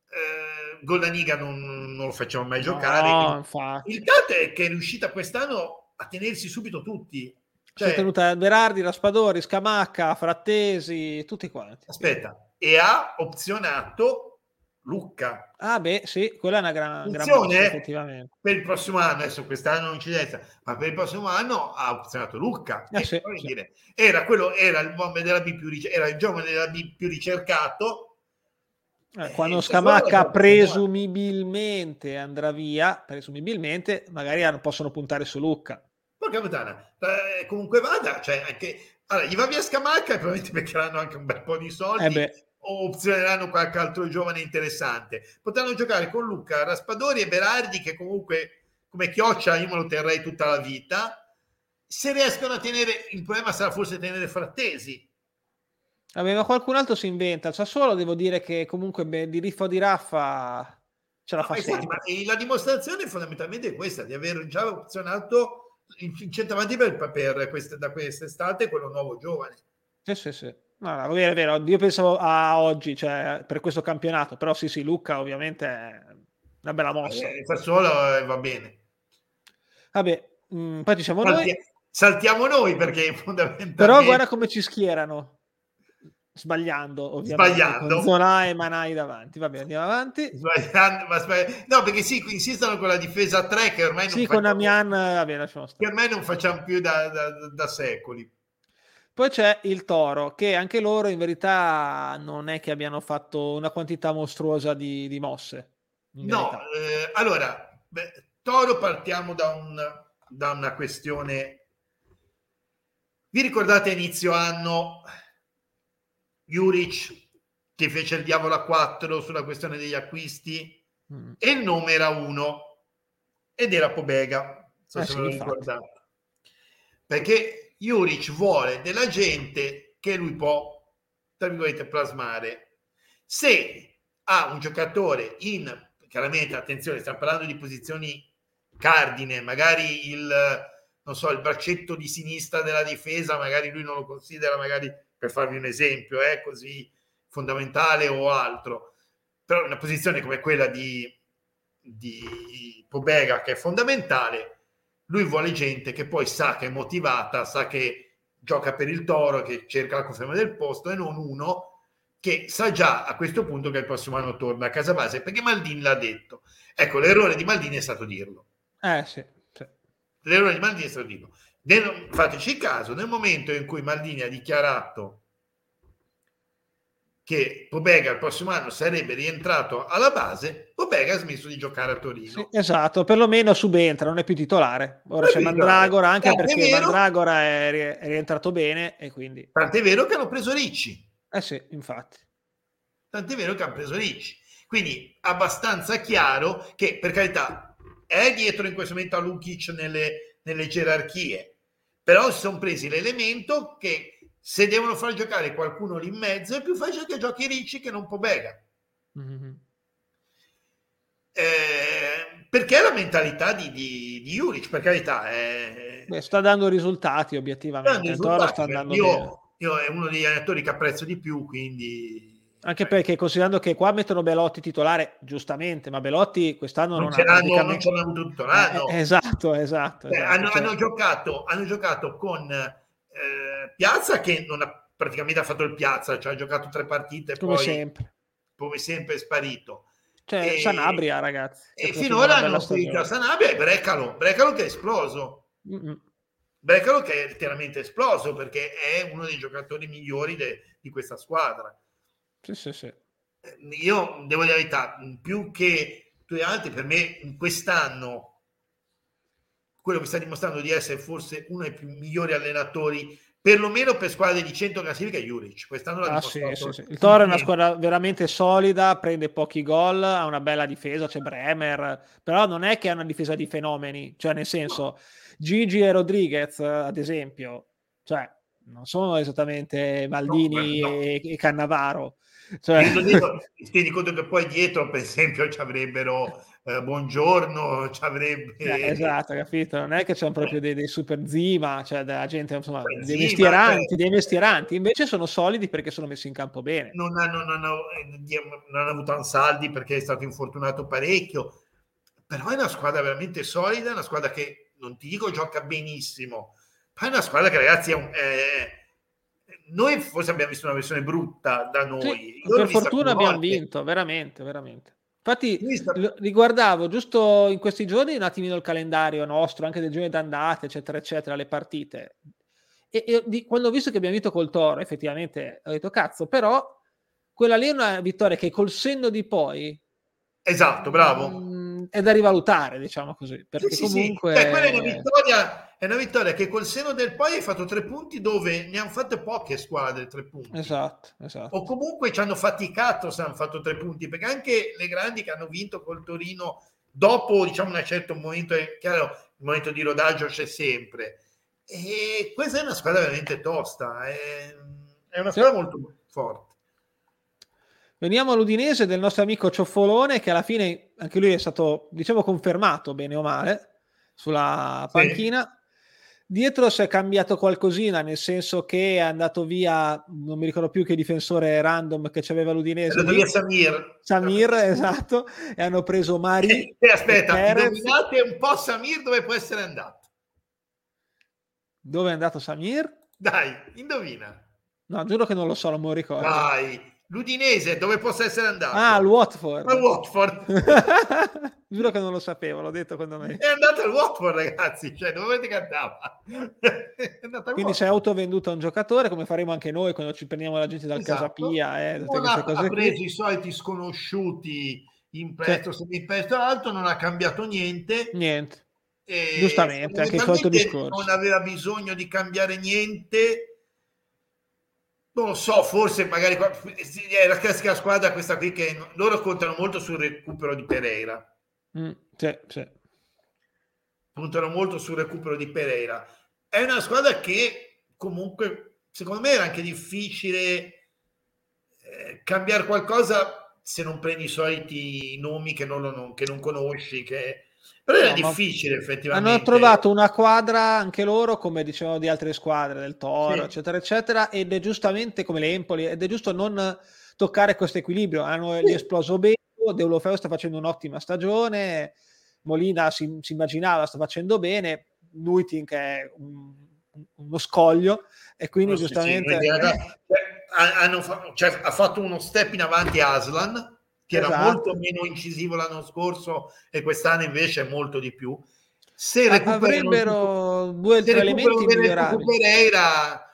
S2: eh, Goldaniga non, non, lo facciamo mai giocare. No, il dato è che è riuscita quest'anno a tenersi subito tutti.
S1: Cioè, è tenuta Berardi, Raspadori, Scamacca, Frattesi, tutti quanti.
S2: Aspetta, e ha opzionato Lucca.
S1: Ah, beh, sì, quella è una gran, gran mossa, effettivamente.
S2: Per il prossimo anno, adesso quest'anno non ci resta, ma per il prossimo anno ha opzionato Lucca. Eh, sì, sì. Era, quello, era il giovane della B più, era il giovane della B più ricercato.
S1: Eh, quando eh, Scamacca presumibilmente andrà via, presumibilmente, magari possono puntare su Lucca.
S2: Porca puttana, eh, comunque vada, cioè anche allora, gli va via Scamacca e probabilmente beccheranno anche un bel po' di soldi. Eh o opzioneranno qualche altro giovane interessante. Potranno giocare con Luca, Raspadori e Berardi, che comunque come chioccia io me lo terrei tutta la vita. Se riescono a tenere, il problema sarà forse tenere Frattesi.
S1: Vabbè, ma qualcun altro si inventa. Sassuolo devo dire che comunque beh, di Riffo di Raffa ce la no, fa
S2: ma la dimostrazione fondamentalmente è questa, di aver già opzionato il centravanti per, per queste, da quest'estate quello nuovo giovane.
S1: Sì, sì, sì. No, no, è vero. Io pensavo a oggi, cioè per questo campionato, però sì, sì, Luca ovviamente è una bella mossa.
S2: Eh, solo eh, va bene.
S1: Vabbè, mh, mm, poi ci siamo
S2: Salti-
S1: noi.
S2: Saltiamo noi perché fondamentalmente...
S1: Però guarda come ci schierano. Sbagliando, ovviamente.
S2: Sbagliando.
S1: Zona e Manai davanti. Va bene, andiamo avanti.
S2: Sbagliando, ma sbagli... No, perché sì, insistono con la difesa a 3 che ormai non
S1: Sì, facciamo... con Amian, vabbè, lasciamo
S2: stare. Che ormai non facciamo più da, da, da secoli.
S1: Poi c'è il Toro, che anche loro in verità non è che abbiano fatto una quantità mostruosa di, di mosse.
S2: No, eh, allora, beh, Toro partiamo da, un, da una questione. Vi ricordate inizio anno Juric che fece il diavolo a 4 sulla questione degli acquisti mm. e il nome era uno ed era Pobega, so eh se sì, lo ricordate. Perché Juric vuole della gente che lui può, tra virgolette, plasmare. Se ha un giocatore in, chiaramente, attenzione, stiamo parlando di posizioni cardine, magari il, non so, il braccetto di sinistra della difesa, magari lui non lo considera, magari per farvi un esempio, è eh, così fondamentale o altro. Però una posizione come quella di, di Pobega, che è fondamentale, lui vuole gente che poi sa che è motivata, sa che gioca per il toro, che cerca la conferma del posto e non uno che sa già a questo punto che il prossimo anno torna a casa base, perché Maldini l'ha detto. Ecco, l'errore di Maldini è stato dirlo.
S1: Eh sì. sì.
S2: L'errore di Maldini è stato dirlo. Nel, fateci caso, nel momento in cui Maldini ha dichiarato che Pobega il prossimo anno sarebbe rientrato alla base, Pobega ha smesso di giocare a Torino. Sì,
S1: esatto, perlomeno subentra, non è più titolare. Ora c'è Mandragora anche Tant'è perché vero, Mandragora è, è, rientrato bene e quindi...
S2: Tant'è vero che hanno preso Ricci.
S1: Eh sì, infatti.
S2: Tant'è vero che hanno preso Ricci. Quindi abbastanza chiaro che, per carità, è dietro in questo momento a Lukic nelle, nelle gerarchie, però si sono presi l'elemento che se devono far giocare qualcuno lì in mezzo è più facile che giochi Ricci che non Pobega. Mm-hmm. Eh, perché è la mentalità di, di, di Juric, per carità. È...
S1: Beh, sta dando risultati obiettivamente. Risultati, sta andando
S2: io, io, è uno degli allenatori che apprezzo di più, quindi...
S1: Anche perché considerando che qua mettono Belotti titolare, giustamente, ma Belotti quest'anno non,
S2: non ce l'hanno, praticamente... non ce l'hanno avuto tutto l'anno.
S1: Eh, esatto, esatto. Esatto
S2: hanno, cioè... hanno, giocato, hanno giocato con... Eh, eh, Piazza che non ha praticamente ha fatto il Piazza, cioè ha giocato tre partite
S1: come
S2: poi
S1: sempre.
S2: come sempre è sparito.
S1: Cioè, e, Sanabria, ragazzi.
S2: E finora hanno utilizzato Sanabria e Brecalo, Brecalo che è esploso. Mm-hmm. Brecalo che è letteralmente esploso perché è uno dei giocatori migliori de, di questa squadra.
S1: Sì, sì, sì.
S2: Eh, io devo dire la verità, più che due altri, per me quest'anno quello che sta dimostrando di essere forse uno dei più migliori allenatori perlomeno per squadre di 100 classifica Juric quest'anno
S1: ah, sì, sì, sì. il Toro è una squadra veramente solida prende pochi gol ha una bella difesa c'è Bremer però non è che ha una difesa di fenomeni cioè nel senso Gigi e Rodriguez ad esempio cioè non sono esattamente Maldini no, no. E, e, Cannavaro cioè...
S2: tieni conto che poi dietro per esempio ci avrebbero eh, buongiorno, ci avrebbe...
S1: Eh, esatto, capito? Non è che c'è proprio dei, dei super zima, cioè della gente, insomma, dei zima, mestieranti, cioè... dei mestieranti, invece sono solidi perché sono messi in campo bene.
S2: Non hanno, non hanno, eh, non hanno avuto Ansaldi perché è stato infortunato parecchio, però è una squadra veramente solida, una squadra che, non ti dico gioca benissimo, ma è una squadra che ragazzi è un... È, noi forse abbiamo visto una versione brutta da noi.
S1: Sì, per fortuna abbiamo vinto, veramente, veramente. Infatti riguardavo giusto in questi giorni un attimino il calendario nostro, anche del giorno d'andata, eccetera, eccetera, le partite. E, e di, quando ho visto che abbiamo vinto col Toro, effettivamente ho detto cazzo, però quella lì è una vittoria che col senno di poi...
S2: Esatto, bravo. Mh,
S1: mm, è da rivalutare, diciamo così, perché sì, comunque...
S2: Sì, sì. Quella è una vittoria è una vittoria che col seno del poi hai fatto tre punti dove ne hanno fatte poche squadre tre punti.
S1: Esatto, esatto.
S2: O comunque ci hanno faticato se hanno fatto tre punti, perché anche le grandi che hanno vinto col Torino dopo diciamo un certo momento, è chiaro, il momento di rodaggio c'è sempre. E questa è una squadra veramente tosta, è, è una squadra sì. molto forte.
S1: Veniamo all'Udinese del nostro amico Cioffolone, che alla fine anche lui è stato, diciamo, confermato bene o male sulla panchina. Sì Dietro si è cambiato qualcosina, nel senso che è andato via, non mi ricordo più che difensore random che c'aveva l'Udinese. È
S2: andato via Samir.
S1: Samir, esatto, e hanno preso Mari.
S2: Eh, aspetta, indovinate un po' Samir dove può essere andato.
S1: Dove è andato Samir?
S2: Dai, indovina.
S1: No, giuro che non lo so, non me lo ricordo.
S2: Dai, L'Udinese dove possa essere andato?
S1: Ah, al Watford.
S2: Al Watford.
S1: Giuro che non lo sapevo, l'ho detto quando me.
S2: È andato al Watford, ragazzi. Cioè, dove volete che andava?
S1: Quindi si è autovenduto a un giocatore, come faremo anche noi quando ci prendiamo la gente dal esatto. Casapia. Eh,
S2: non ha, ha, preso i soliti sconosciuti in presto, sì. in presto alto, non ha cambiato niente.
S1: Niente. E Giustamente, anche il solito discorso.
S2: Non aveva bisogno di cambiare niente non lo so, forse magari è la classica squadra questa qui che loro contano molto sul recupero di Pereira.
S1: Mm, sì, sì.
S2: Puntano molto sul recupero di Pereira. È una squadra che comunque, secondo me, era anche difficile eh, cambiare qualcosa se non prendi i soliti nomi che non, non, che non conosci, che però era no, difficile effettivamente.
S1: Hanno trovato una quadra anche loro, come dicevano di altre squadre, del Toro, sì. eccetera, eccetera, ed è giustamente come l'Empoli, ed è giusto non toccare questo equilibrio. Hanno sì. esploso bene, Deulofeo sta facendo un'ottima stagione, Molina si, si immaginava sta facendo bene, Nuiting è un, uno scoglio e quindi oh, giustamente... Sì,
S2: hanno, cioè, ha fatto uno step in avanti Aslan che esatto. era molto meno incisivo l'anno scorso e quest'anno invece è molto di più.
S1: Se avrebbero due o tre elementi migliorabili.
S2: Pereira,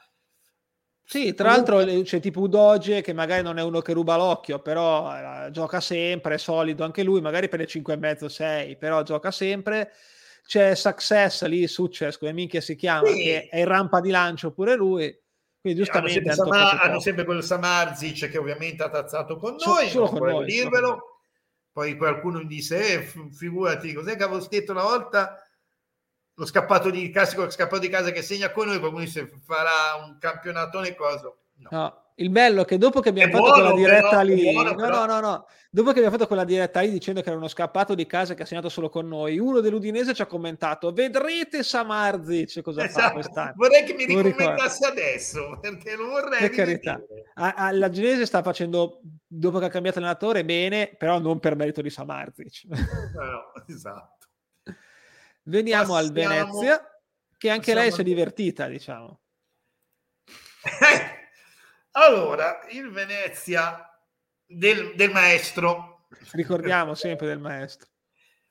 S1: sì, tra l'altro c'è tipo Udoge che magari non è uno che ruba l'occhio, però eh, gioca sempre, è solido anche lui, magari per le 5 e mezzo 6, però gioca sempre. C'è Success lì, Success, come minchia si chiama, sì. che è in rampa di lancio pure lui. Quindi giustamente
S2: hanno sempre, Samar- hanno sempre quel Samarzic che ovviamente ha tazzato con noi, solo con noi, dirvelo. Poi qualcuno mi disse, eh, figurati, cos'è che avevo scritto una volta? Lo scappato di classico scappato di casa che segna con noi, qualcuno dice farà un campionatone cosa.
S1: No. no. Il bello è che dopo che abbiamo è fatto buono, quella diretta però, lì, buono, no, no, no, no, dopo che abbiamo fatto quella diretta lì dicendo che era uno scappato di casa che ha segnato solo con noi, uno dell'Udinese ci ha commentato: Vedrete Samarzic cosa esatto. fa quest'anno.
S2: Vorrei che mi ricommentasse adesso perché lo vorrei.
S1: Per carità, a, a, la Genese sta facendo dopo che ha cambiato allenatore bene, però non per merito di Samarzic.
S2: no, esatto.
S1: Veniamo Passiamo... al Venezia, che anche Passiamo lei si è divertita, diciamo.
S2: allora, il Venezia del, del maestro.
S1: Ricordiamo sempre del maestro.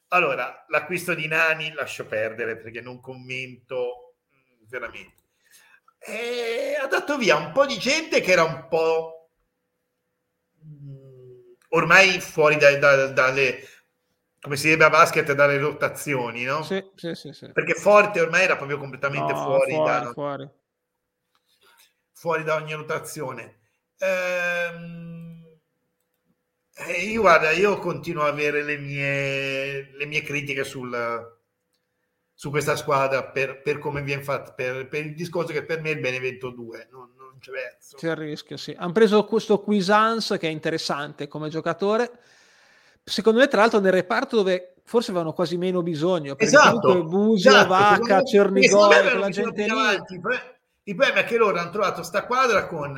S2: Allora, l'acquisto di Nani lascio perdere perché non commento mm, veramente. E ha dato via un po' di gente che era un po' mm, ormai fuori da, da, dalle come si direbbe a basket dalle rotazioni, no?
S1: Sì, sì, sì, sì.
S2: Perché Forte ormai era proprio completamente no, fuori, fuori, da,
S1: fuori.
S2: Fuori da ogni rotazione. Ehm, io guarda, io continuo a avere le mie, le mie critiche sul, su questa squadra per, per come viene fatta, per, per, il discorso che per me è il Benevento 2, non, non c'è verso.
S1: C'è il rischio, sì. Hanno preso questo Quisance che è interessante come giocatore secondo me, tra l'altro, nel reparto dove forse avevano quasi meno bisogno.
S2: Esatto,
S1: Busio,
S2: esatto,
S1: Vacca, Cernigori, la gente
S2: lì. Il problema è che loro hanno trovato sta quadra con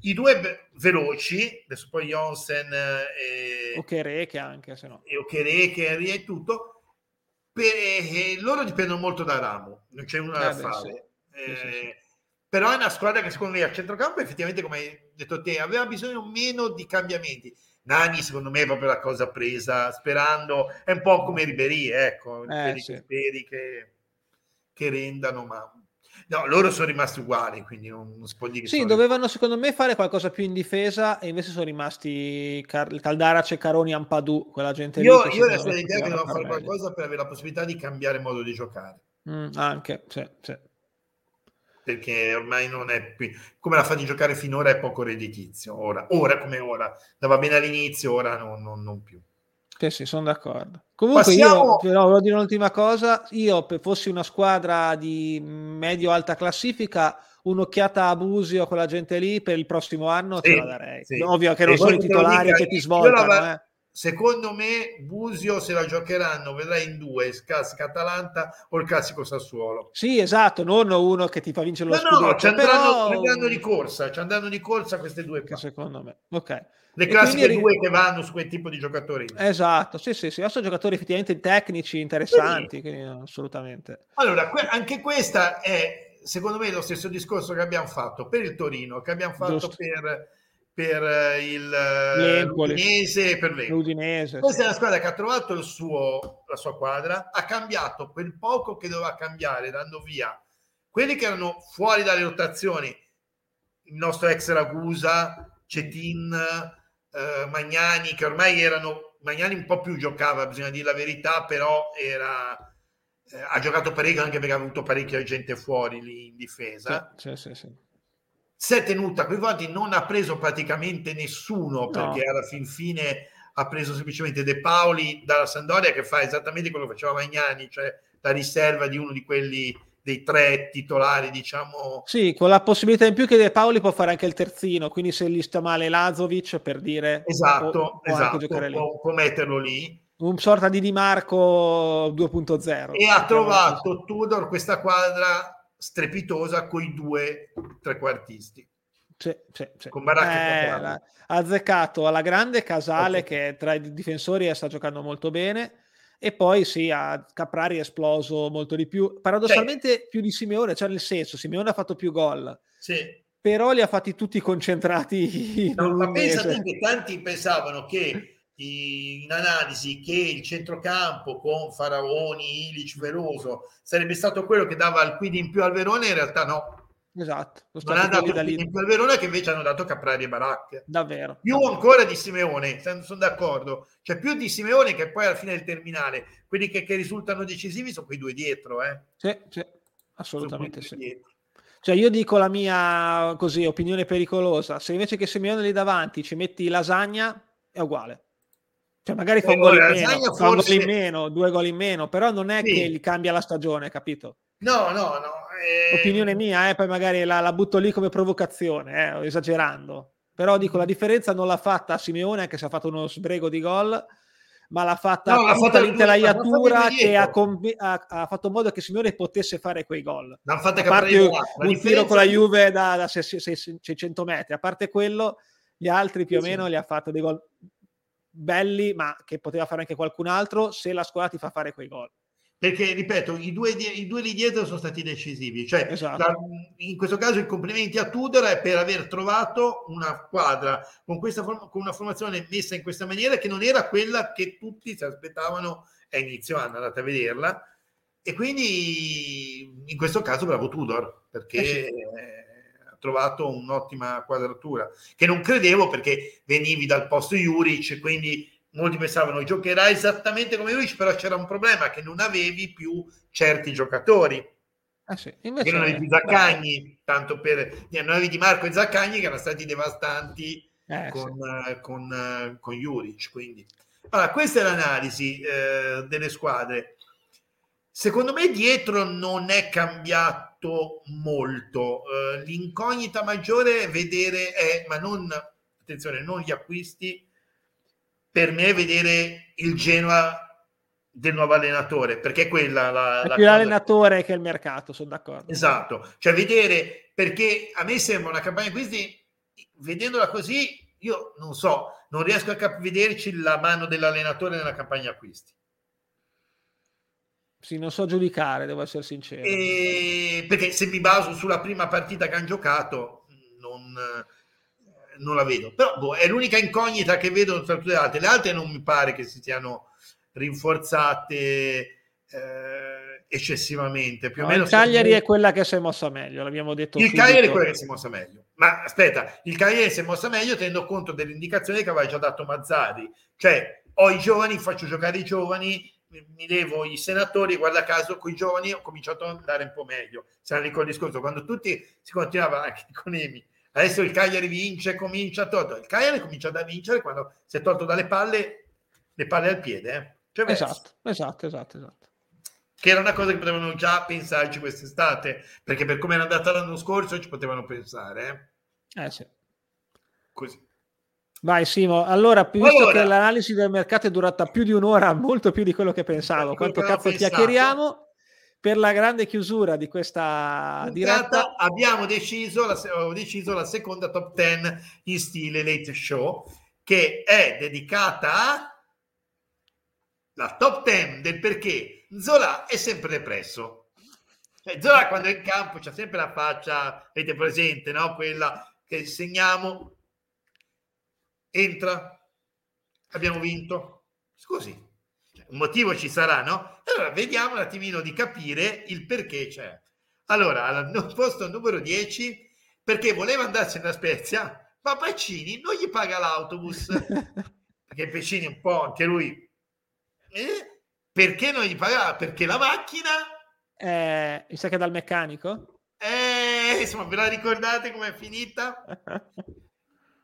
S2: i due veloci, adesso poi Jonsen e
S1: Okereke anche, se no.
S2: E Okereke e tutto, per, e loro dipendono molto da Ramo, non c'è nulla eh da beh, fare. Sì. Eh, sì, sì, però è una squadra che secondo me a centrocampo effettivamente, come hai detto te, aveva bisogno meno di cambiamenti Nani secondo me è proprio la cosa presa sperando è un po' come Ribery ecco eh, speri che, che rendano ma No, loro sono rimasti uguali, quindi non, dire.
S1: Sì, dovevano rimasti. secondo me fare qualcosa più in difesa e invece sono rimasti Car- Caldarace, Caroni, Ampadu, quella gente
S2: io, lì. Io ho l'idea che devono fare qualcosa per avere la possibilità di cambiare modo di giocare.
S1: Mm, anche, sì, sì
S2: perché ormai non è più come la fa di giocare finora è poco redditizio ora, ora come ora andava bene all'inizio ora non, non, non più
S1: sì, sì, sono d'accordo. Comunque Passiamo... io però voglio dire un'ultima cosa, io se fossi una squadra di medio-alta classifica, un'occhiata a Busio, quella gente lì, per il prossimo anno sì, te la darei. Sì. Ovvio che non sono i titolari che ti svoltano. La... Eh.
S2: Secondo me Busio se la giocheranno, vedrai in due, il classico Atalanta o il classico Sassuolo.
S1: Sì, esatto, non uno che ti fa vincere lo no, scudetto.
S2: No, ci andranno, però... di corsa, ci andranno di corsa queste due
S1: qua. Secondo me, ok.
S2: Le classiche quindi... due che vanno su quel tipo di giocatori.
S1: Esatto, sì, sì, sì. Sono giocatori effettivamente tecnici, interessanti, quindi, assolutamente.
S2: Allora, anche questa è, secondo me, lo stesso discorso che abbiamo fatto per il Torino, che abbiamo fatto Giusto. per per eh, il eh, l'Udinese per
S1: l'Udinese.
S2: Questa sì. è una squadra che ha trovato il suo, la sua quadra, ha cambiato quel poco che doveva cambiare, dando via quelli che erano fuori dalle rotazioni, il nostro ex Ragusa, Cetin, eh, Magnani, che ormai erano, Magnani un po' più giocava, bisogna dire la verità, però era, eh, ha giocato parecchio anche perché ha avuto parecchia gente fuori lì in difesa.
S1: Sì, sì, sì
S2: si è tenuta quei voti, non ha preso praticamente nessuno perché no. alla fin fine ha preso semplicemente De Paoli dalla Sandoria che fa esattamente quello che faceva Magnani, cioè la riserva di uno di quelli dei tre titolari, diciamo.
S1: Sì, con la possibilità in più che De Paoli può fare anche il terzino, quindi se gli sta male Lazovic per dire
S2: esatto, può, esatto, può, può, metterlo lì.
S1: Un sorta di Di Marco 2.0.
S2: E ha trovato Tudor questa quadra strepitosa con i due trequartisti.
S1: Sì, sì, sì.
S2: Con Baracca
S1: eh, azzeccato alla grande Casale okay. che tra i difensori sta giocando molto bene e poi sì, a Caprari è esploso molto di più, paradossalmente sì. più di Simeone, cioè nel senso Simeone ha fatto più gol.
S2: Sì.
S1: Però li ha fatti tutti concentrati
S2: no, ma pensa che tanti pensavano che in analisi che il centrocampo con Faraoni, Ilic, Veloso sarebbe stato quello che dava il quid in più al Verona, in realtà no.
S1: Esatto.
S2: Non ha dato il quid in più al Verona che invece hanno dato Caprari e Baracca.
S1: Davvero.
S2: Più ancora di Simeone, sono d'accordo. Cioè più di Simeone che poi alla fine del terminale, quelli che, che risultano decisivi sono quei due dietro. Eh.
S1: Sì, sì, assolutamente sì. Dietro. Cioè io dico la mia così opinione pericolosa, se invece che Simeone lì davanti ci metti lasagna è uguale. Cioè, magari fa un, gol in, meno, forse... gol in meno, due gol in meno, però non è sì. che gli cambia la stagione, capito?
S2: No, no, no.
S1: Eh... Opinione mia, eh, poi magari la, la, butto lì come provocazione, eh, esagerando. Però dico, la differenza non l'ha fatta Simeone, anche se ha fatto uno sbrego di gol, ma l'ha fatta no, tutta l'intelaiatura che ha, conv- ha, ha, fatto in modo che Simeone potesse fare quei gol.
S2: L'ha fatta
S1: a parte un, un tiro con la Juve da, da 600 metri, a parte quello, gli altri più o meno li ha fatto dei gol belli, ma che poteva fare anche qualcun altro se la squadra ti fa fare quei gol.
S2: perché ripeto, i due, i due lì dietro sono stati decisivi. Cioè, esatto. la, in questo caso i complimenti a Tudor per aver trovato una squadra con, questa con una formazione messa in questa maniera che non era quella che tutti si aspettavano a inizio anno, andate a vederla. E quindi in questo caso bravo Tudor, perché eh sì. ha trovato un'ottima quadratura, che non credevo perché venivi dal posto Juric, quindi molti pensavano giocherà esattamente come lui, però c'era un problema che non avevi più certi giocatori. Ah, sì. Invece, non avevi Zaccagni, beh. tanto per non avevi Di Marco e Zaccagni che erano stati devastanti eh, con, sì. uh, con, uh, con Juric. Quindi. Allora, questa è l'analisi uh, delle squadre. Secondo me dietro non è cambiato molto. l'incognita maggiore è vedere, è, ma non, attenzione, non gli acquisti, per me vedere il Genoa del nuovo allenatore, perché è quella la,
S1: è più la l'allenatore che il mercato, sono d'accordo.
S2: Esatto, cioè vedere, perché a me sembra una campagna acquisti, vedendola così, io non so, non riesco a cap- vederci la mano dell'allenatore nella campagna acquisti.
S1: Sì, non so giudicare, devo essere sincero.
S2: E... Perché se mi baso sulla prima partita che hanno giocato, non non la vedo. Però boh, è l'unica incognita che vedo tra tutte le altre. Le altre non mi pare che si siano rinforzate eh, eccessivamente. Più no, o meno
S1: il Cagliari è quella che si è mossa meglio, l'abbiamo detto.
S2: Il subito. Cagliari è quella che si è mossa meglio. Ma aspetta, il Cagliari si è mossa meglio tenendo conto delle indicazioni che aveva già dato Mazzari. Cioè, ho i giovani, faccio giocare i giovani, mi levo i senatori, guarda caso, con i giovani ho cominciato ad andare un po' meglio. Se non ricordo il discorso, quando tutti si continuava anche con Emi Adesso il Cagliari vince, comincia a togliere. Il Cagliari comincia a vincere quando si è tolto dalle palle le palle al piede. Eh?
S1: Cioè, esatto, esatto, esatto, esatto.
S2: Che era una cosa che potevano già pensarci quest'estate, perché per come era andata l'anno scorso ci potevano pensare.
S1: Eh, eh sì. Così. Vai Simo, allora, visto allora, che l'analisi del mercato è durata più di un'ora, molto più di quello che pensavo, quanto cazzo chiacchieriamo, per la grande chiusura di questa diretta.
S2: abbiamo deciso la, ho deciso la seconda top 10 in stile late show che è dedicata a la top 10 del perché Zola è sempre depresso. Cioè, Zola quando è in campo c'ha sempre la faccia avete presente no? quella che segniamo entra abbiamo vinto scusi un motivo ci sarà, no? Allora vediamo un attimino di capire il perché c'è. Allora, al posto numero 10, perché voleva andarsene a Spezia, ma Pacini non gli paga l'autobus, perché Pacini un po' anche lui, eh? perché non gli paga? Perché la macchina...
S1: Eh, mi sa che dal meccanico?
S2: Eh, insomma, ve la ricordate com'è finita?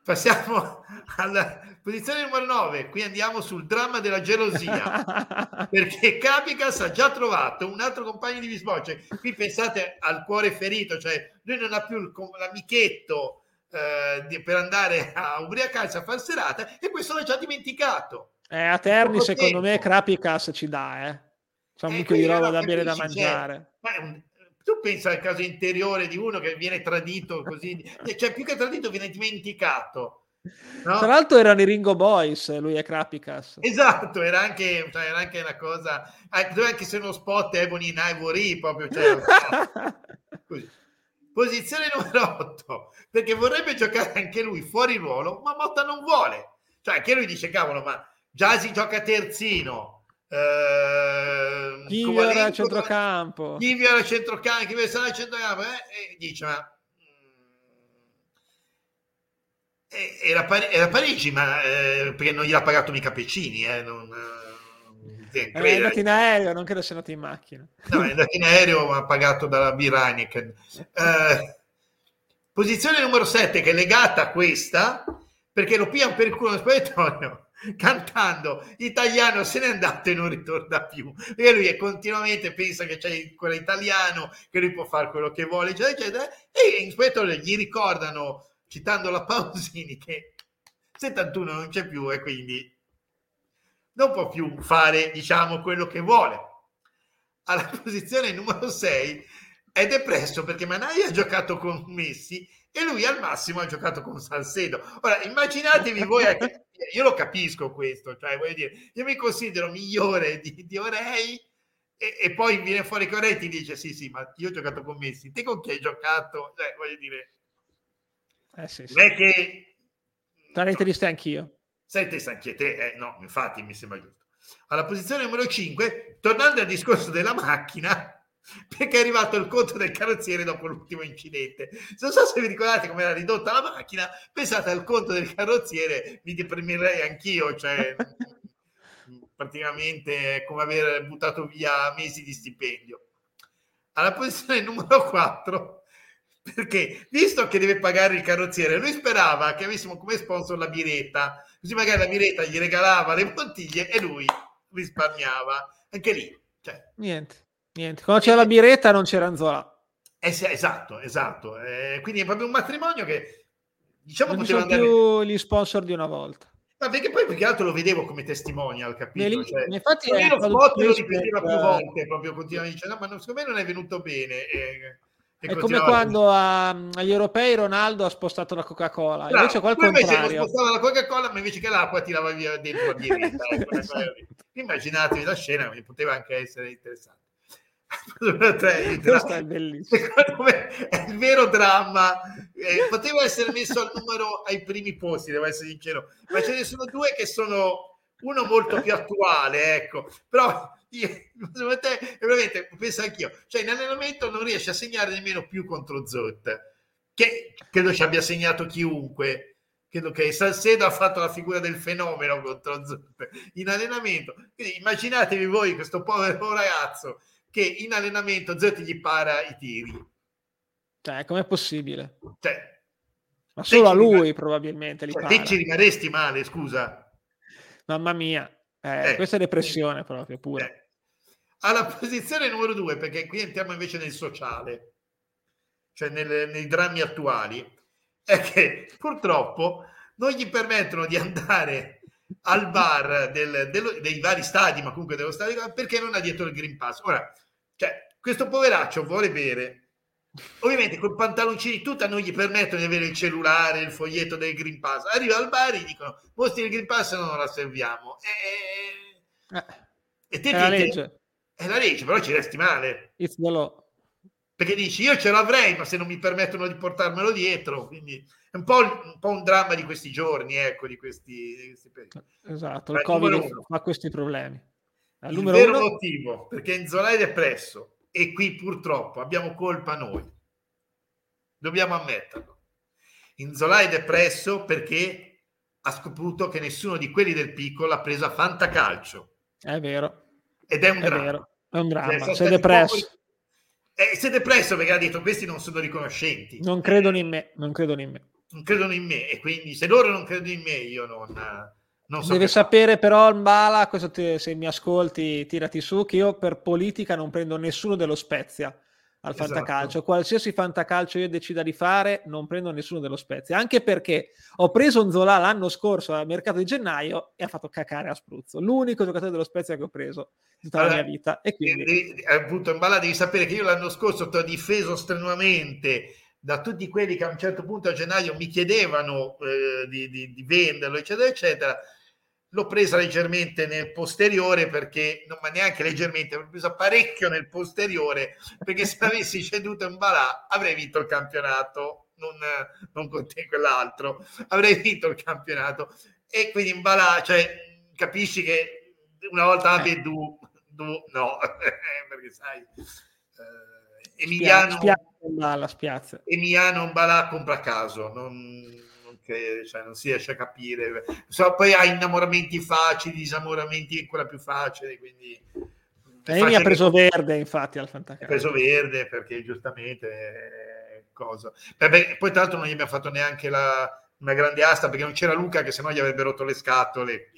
S2: Passiamo alla posizione numero 9. Qui andiamo sul dramma della gelosia. perché Capicas ha già trovato un altro compagno di bisbocce. Qui pensate al cuore ferito, cioè lui non ha più l'amichetto eh, per andare a ubriacarsi a far serata e questo l'ha già dimenticato.
S1: Eh, a Terni, secondo me, Crapicas ci dà, eh. C'è un eh, di roba da bere da mangiare.
S2: Ma è un, tu pensa al caso interiore di uno che viene tradito così, cioè più che tradito viene dimenticato.
S1: No? Tra l'altro erano i Ringo Boys, lui è Krapicas.
S2: Esatto, era anche, cioè, era anche una cosa, anche se uno spot Ebony in Ivory, proprio, cioè, Posizione numero 8, perché vorrebbe giocare anche lui fuori ruolo, ma Motta non vuole. Cioè, anche lui dice, cavolo, ma già si gioca terzino,
S1: Uh, chi era a centrocampo?
S2: Chi era a centrocampo? Chi era a centrocampo? Eh? E dice, ma eh, era, era Parigi, ma eh, perché non gliel'ha pagato mica Pecini, eh, non,
S1: eh, è andato in aereo, non credo sia andato in macchina.
S2: No, è andato in aereo, ma pagato dalla Biraniken. Eh, posizione numero 7, che è legata a questa, perché lo pigliano per il culo spogliatoio cantando italiano se n'è andato e non ritorna più e lui è continuamente pensa che c'è quello italiano che lui può fare quello che vuole eccetera, eccetera. e in spettro gli ricordano citando la Pausini che 71 non c'è più e quindi non può più fare diciamo quello che vuole alla posizione numero 6 è depresso perché Manai ha giocato con Messi e lui al massimo ha giocato con Salcedo. Ora, immaginatevi voi, io lo capisco questo, cioè voglio dire, io mi considero migliore di, di Orei e, e, poi viene fuori Coretti e dice sì sì ma io ho giocato con Messi te con chi hai giocato? Cioè, voglio dire
S1: eh, sì, sì.
S2: non è che
S1: sarei triste anch'io.
S2: Sei triste anche te eh, no infatti mi sembra giusto. Alla posizione numero 5 tornando al discorso della macchina perché è arrivato il conto del carrozziere dopo l'ultimo incidente. Non so se vi ricordate come era ridotta la macchina, pensate al conto del carrozziere, mi deprimerei anch'io, cioè praticamente è come aver buttato via mesi di stipendio. Alla posizione numero 4, perché visto che deve pagare il carrozziere, lui sperava che avessimo come sponsor la biretta, così magari la biretta gli regalava le bottiglie e lui risparmiava. Anche lì, cioè,
S1: niente, niente. Quando c'era la biretta non c'era Anzola.
S2: Eh, esatto, esatto. Eh, quindi è proprio un matrimonio che diciamo
S1: non poteva andare... più gli sponsor di una volta.
S2: Ma perché poi più che altro lo vedevo come testimonial, capito?
S1: Nel, cioè, infatti
S2: è lo spot lo ripeteva più volte, proprio continuava dicendo, no, ma non, secondo me non è venuto bene. E,
S1: e è come quando a, agli europei Ronaldo ha spostato la Coca-Cola, Bravo, invece qua contrario.
S2: spostava la Coca-Cola, ma invece che l'acqua tirava via dentro la biretta. ecco, Immaginatevi la scena, poteva anche essere interessante.
S1: Questo è bellissimo.
S2: Secondo me è il vero dramma. Eh, poteva essere messo al numero ai primi posti, devo essere sincero, ma ce ne sono due che sono uno molto più attuale, ecco. Però io, te, veramente penso anch'io, cioè in allenamento non riesce a segnare nemmeno più contro Zot, che credo ci abbia segnato chiunque. Credo che Salcedo ha fatto la figura del fenomeno contro Zot in allenamento. Quindi immaginatevi voi questo povero ragazzo che in allenamento Zet gli para i tiri.
S1: Cioè, com'è possibile?
S2: Cioè,
S1: Ma solo a lui rimane... probabilmente li cioè,
S2: Te ci rimarresti male, scusa.
S1: Mamma mia, eh, eh, questa è depressione proprio, pure.
S2: Eh. Alla posizione numero due, perché qui entriamo invece nel sociale, cioè nel, nei drammi attuali, è che purtroppo non gli permettono di andare al bar del, dello, dei vari stadi, ma comunque dello stadio, perché non ha dietro il Green Pass. Ora, cioè, questo poveraccio vuole bere. Ovviamente con pantaloncini tutti non gli permettono di avere il cellulare, il foglietto del Green Pass. Arriva al bar e gli dicono mostri il Green Pass e non la serviamo. E, eh. e te,
S1: è la legge.
S2: È la legge, però ci resti male.
S1: It's the law.
S2: Perché dici io ce l'avrei, ma se non mi permettono di portarmelo dietro, quindi è un po', un, po un dramma di questi giorni, ecco, di questi, di questi periodi.
S1: Esatto, il Covid ha questi problemi.
S2: Al il vero uno... motivo perché Enzola è depresso e qui purtroppo abbiamo colpa noi. Dobbiamo ammetterlo. Inzola è depresso perché ha scoperto che nessuno di quelli del piccolo ha preso a fantacalcio.
S1: È vero.
S2: Ed è un è dramma. Vero.
S1: È un dramma. Cioè, Sei depresso.
S2: Pochi... Eh, sei depresso perché ha detto questi non sono riconoscenti.
S1: Non credono in me. Non credono in me.
S2: Non credono in me e quindi se loro non credono in me io non non
S1: so Deve sapere fa. però Mbala, questo te, se mi ascolti tirati su, che io per politica non prendo nessuno dello Spezia al esatto. fantacalcio. Qualsiasi fantacalcio io decida di fare, non prendo nessuno dello Spezia. Anche perché ho preso Zola l'anno scorso al mercato di gennaio e ha fatto cacare a spruzzo. L'unico giocatore dello Spezia che ho preso in tutta allora, la mia vita. E quindi...
S2: appunto, Mbala devi sapere che io l'anno scorso ti ho difeso strenuamente da tutti quelli che a un certo punto a gennaio mi chiedevano eh, di, di, di venderlo, eccetera, eccetera l'ho presa leggermente nel posteriore perché, non ma neanche leggermente, l'ho presa parecchio nel posteriore perché se avessi ceduto in Balà avrei vinto il campionato, non, non con te quell'altro, avrei vinto il campionato. E quindi in Balà, cioè capisci che una volta a du, du no, perché sai, eh, Emiliano,
S1: spiazza, spiazza.
S2: Emiliano Balà compra caso, non che cioè, non si riesce a capire. So, poi ha innamoramenti facili, disamoramenti ancora più facili, quindi...
S1: E mi ha preso che... verde, infatti, al fantacalcio.
S2: Ha preso verde perché giustamente eh, cosa. Beh, poi tra l'altro non gli abbiamo fatto neanche la, una grande asta perché non c'era Luca che sennò gli avrebbe rotto le scatole.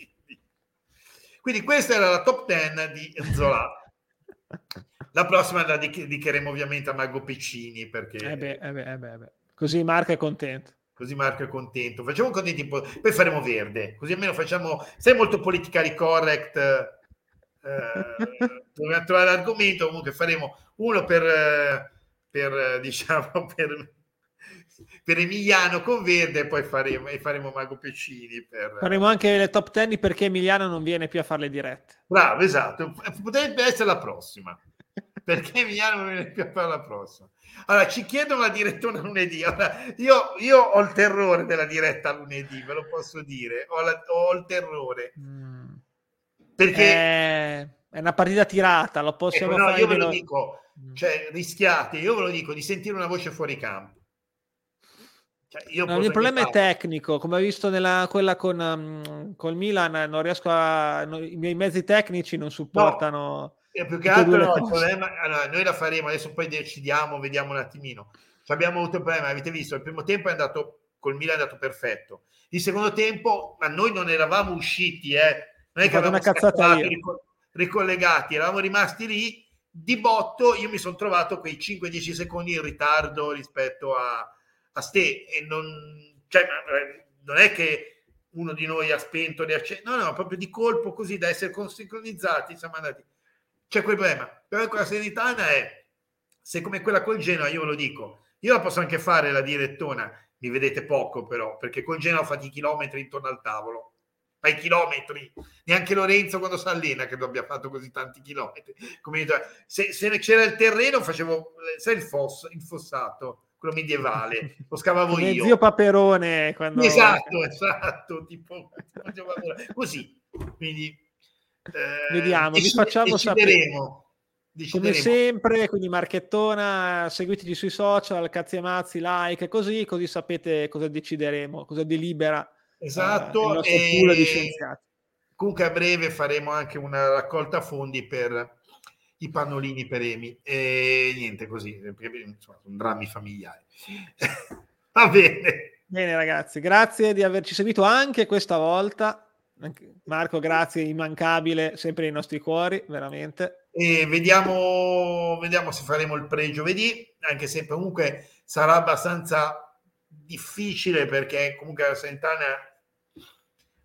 S2: Quindi questa era la top 10 di Zola. La prossima la dedicheremo ovviamente a Mago Piccini perché...
S1: Eh beh, eh beh, eh beh, eh beh. Così Marco è contento
S2: così Marco è contento. Facciamo contenti poi faremo verde, così almeno facciamo, sei molto politically correct, eh, dobbiamo trovare l'argomento, comunque faremo uno per, per diciamo, per, per Emiliano con Verde e poi faremo, e faremo Mago Peccini. Per...
S1: Faremo anche le top 10 perché Emiliano non viene più a fare le dirette.
S2: Bravo, esatto. Potrebbe essere la prossima. Perché Emiliano non viene più a fare la prossima. Allora, ci chiedono la direttona lunedì. Allora, io, io, ho il terrore della diretta lunedì, ve lo posso dire. Ho, la, ho il terrore. Mm.
S1: Perché... È, è, una partita tirata, lo possiamo ecco, no, fare.
S2: Io ve lo dico, mm. cioè rischiate, io ve lo dico, di sentire una voce fuori campo.
S1: Cioè, no, il problema è tecnico, come hai visto nella, quella con, um, col Milan, non riesco a... No, I miei mezzi tecnici non supportano... No,
S2: più che altro no, il problema, allora, noi la faremo, adesso poi decidiamo, vediamo un attimino. Ci abbiamo avuto il problema, avete visto, il primo tempo è andato, col Milan è andato perfetto. Il secondo tempo, ma noi non eravamo usciti, eh. non è che avevamo scappato, ricollegati, eravamo rimasti lì, di botto io mi sono trovato quei 5-10 secondi in ritardo rispetto a a ste e non, cioè, eh, non è che uno di noi ha spento, riacceso, no, no, proprio di colpo così da essere sincronizzati siamo andati. C'è quel problema. Però quella serenitana è, se come quella col Genoa, io ve lo dico, io la posso anche fare la direttona, mi vedete poco però, perché col Genoa fate i chilometri intorno al tavolo. Fai chilometri, neanche Lorenzo quando si allena che abbia fatto così tanti chilometri. Come, se, se c'era il terreno facevo, sai il, foss, il fossato, quello medievale, lo scavavo io.
S1: Zio Paperone. Quando...
S2: Esatto, esatto, tipo, così. Quindi,
S1: eh, Vediamo, vi facciamo sapere. Come sempre, quindi Marchettona, seguiteci sui social, cazzi e mazzi, like, così, così sapete cosa decideremo, cosa delibera
S2: esatto, uh, il e... di scienziati. Comunque a breve faremo anche una raccolta fondi per i pannolini per Emi e niente così, perché insomma, sono drammi familiari. Va bene.
S1: Bene ragazzi, grazie di averci seguito anche questa volta. Marco, grazie, immancabile, sempre nei nostri cuori, veramente.
S2: E vediamo, vediamo se faremo il pre-giovedì, anche se comunque sarà abbastanza difficile perché comunque la Santana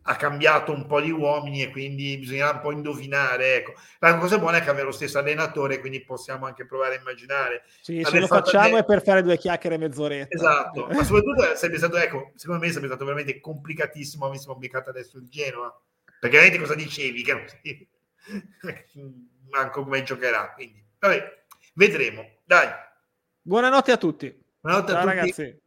S2: ha cambiato un po' di uomini e quindi bisognerà un po' indovinare. Ecco. La cosa buona è che avere lo stesso allenatore, quindi possiamo anche provare a immaginare.
S1: Sì, se lo facciamo è per fare due chiacchiere mezz'oretta.
S2: Esatto, ma soprattutto sarebbe stato, ecco, secondo me sarebbe stato veramente complicatissimo avessimo beccato adesso il Genoa, perché veramente cosa dicevi? Che non si... manco come giocherà, quindi vabbè, vedremo. Dai.
S1: Buonanotte a tutti.
S2: Buonanotte
S1: Ciao
S2: a tutti.
S1: ragazzi.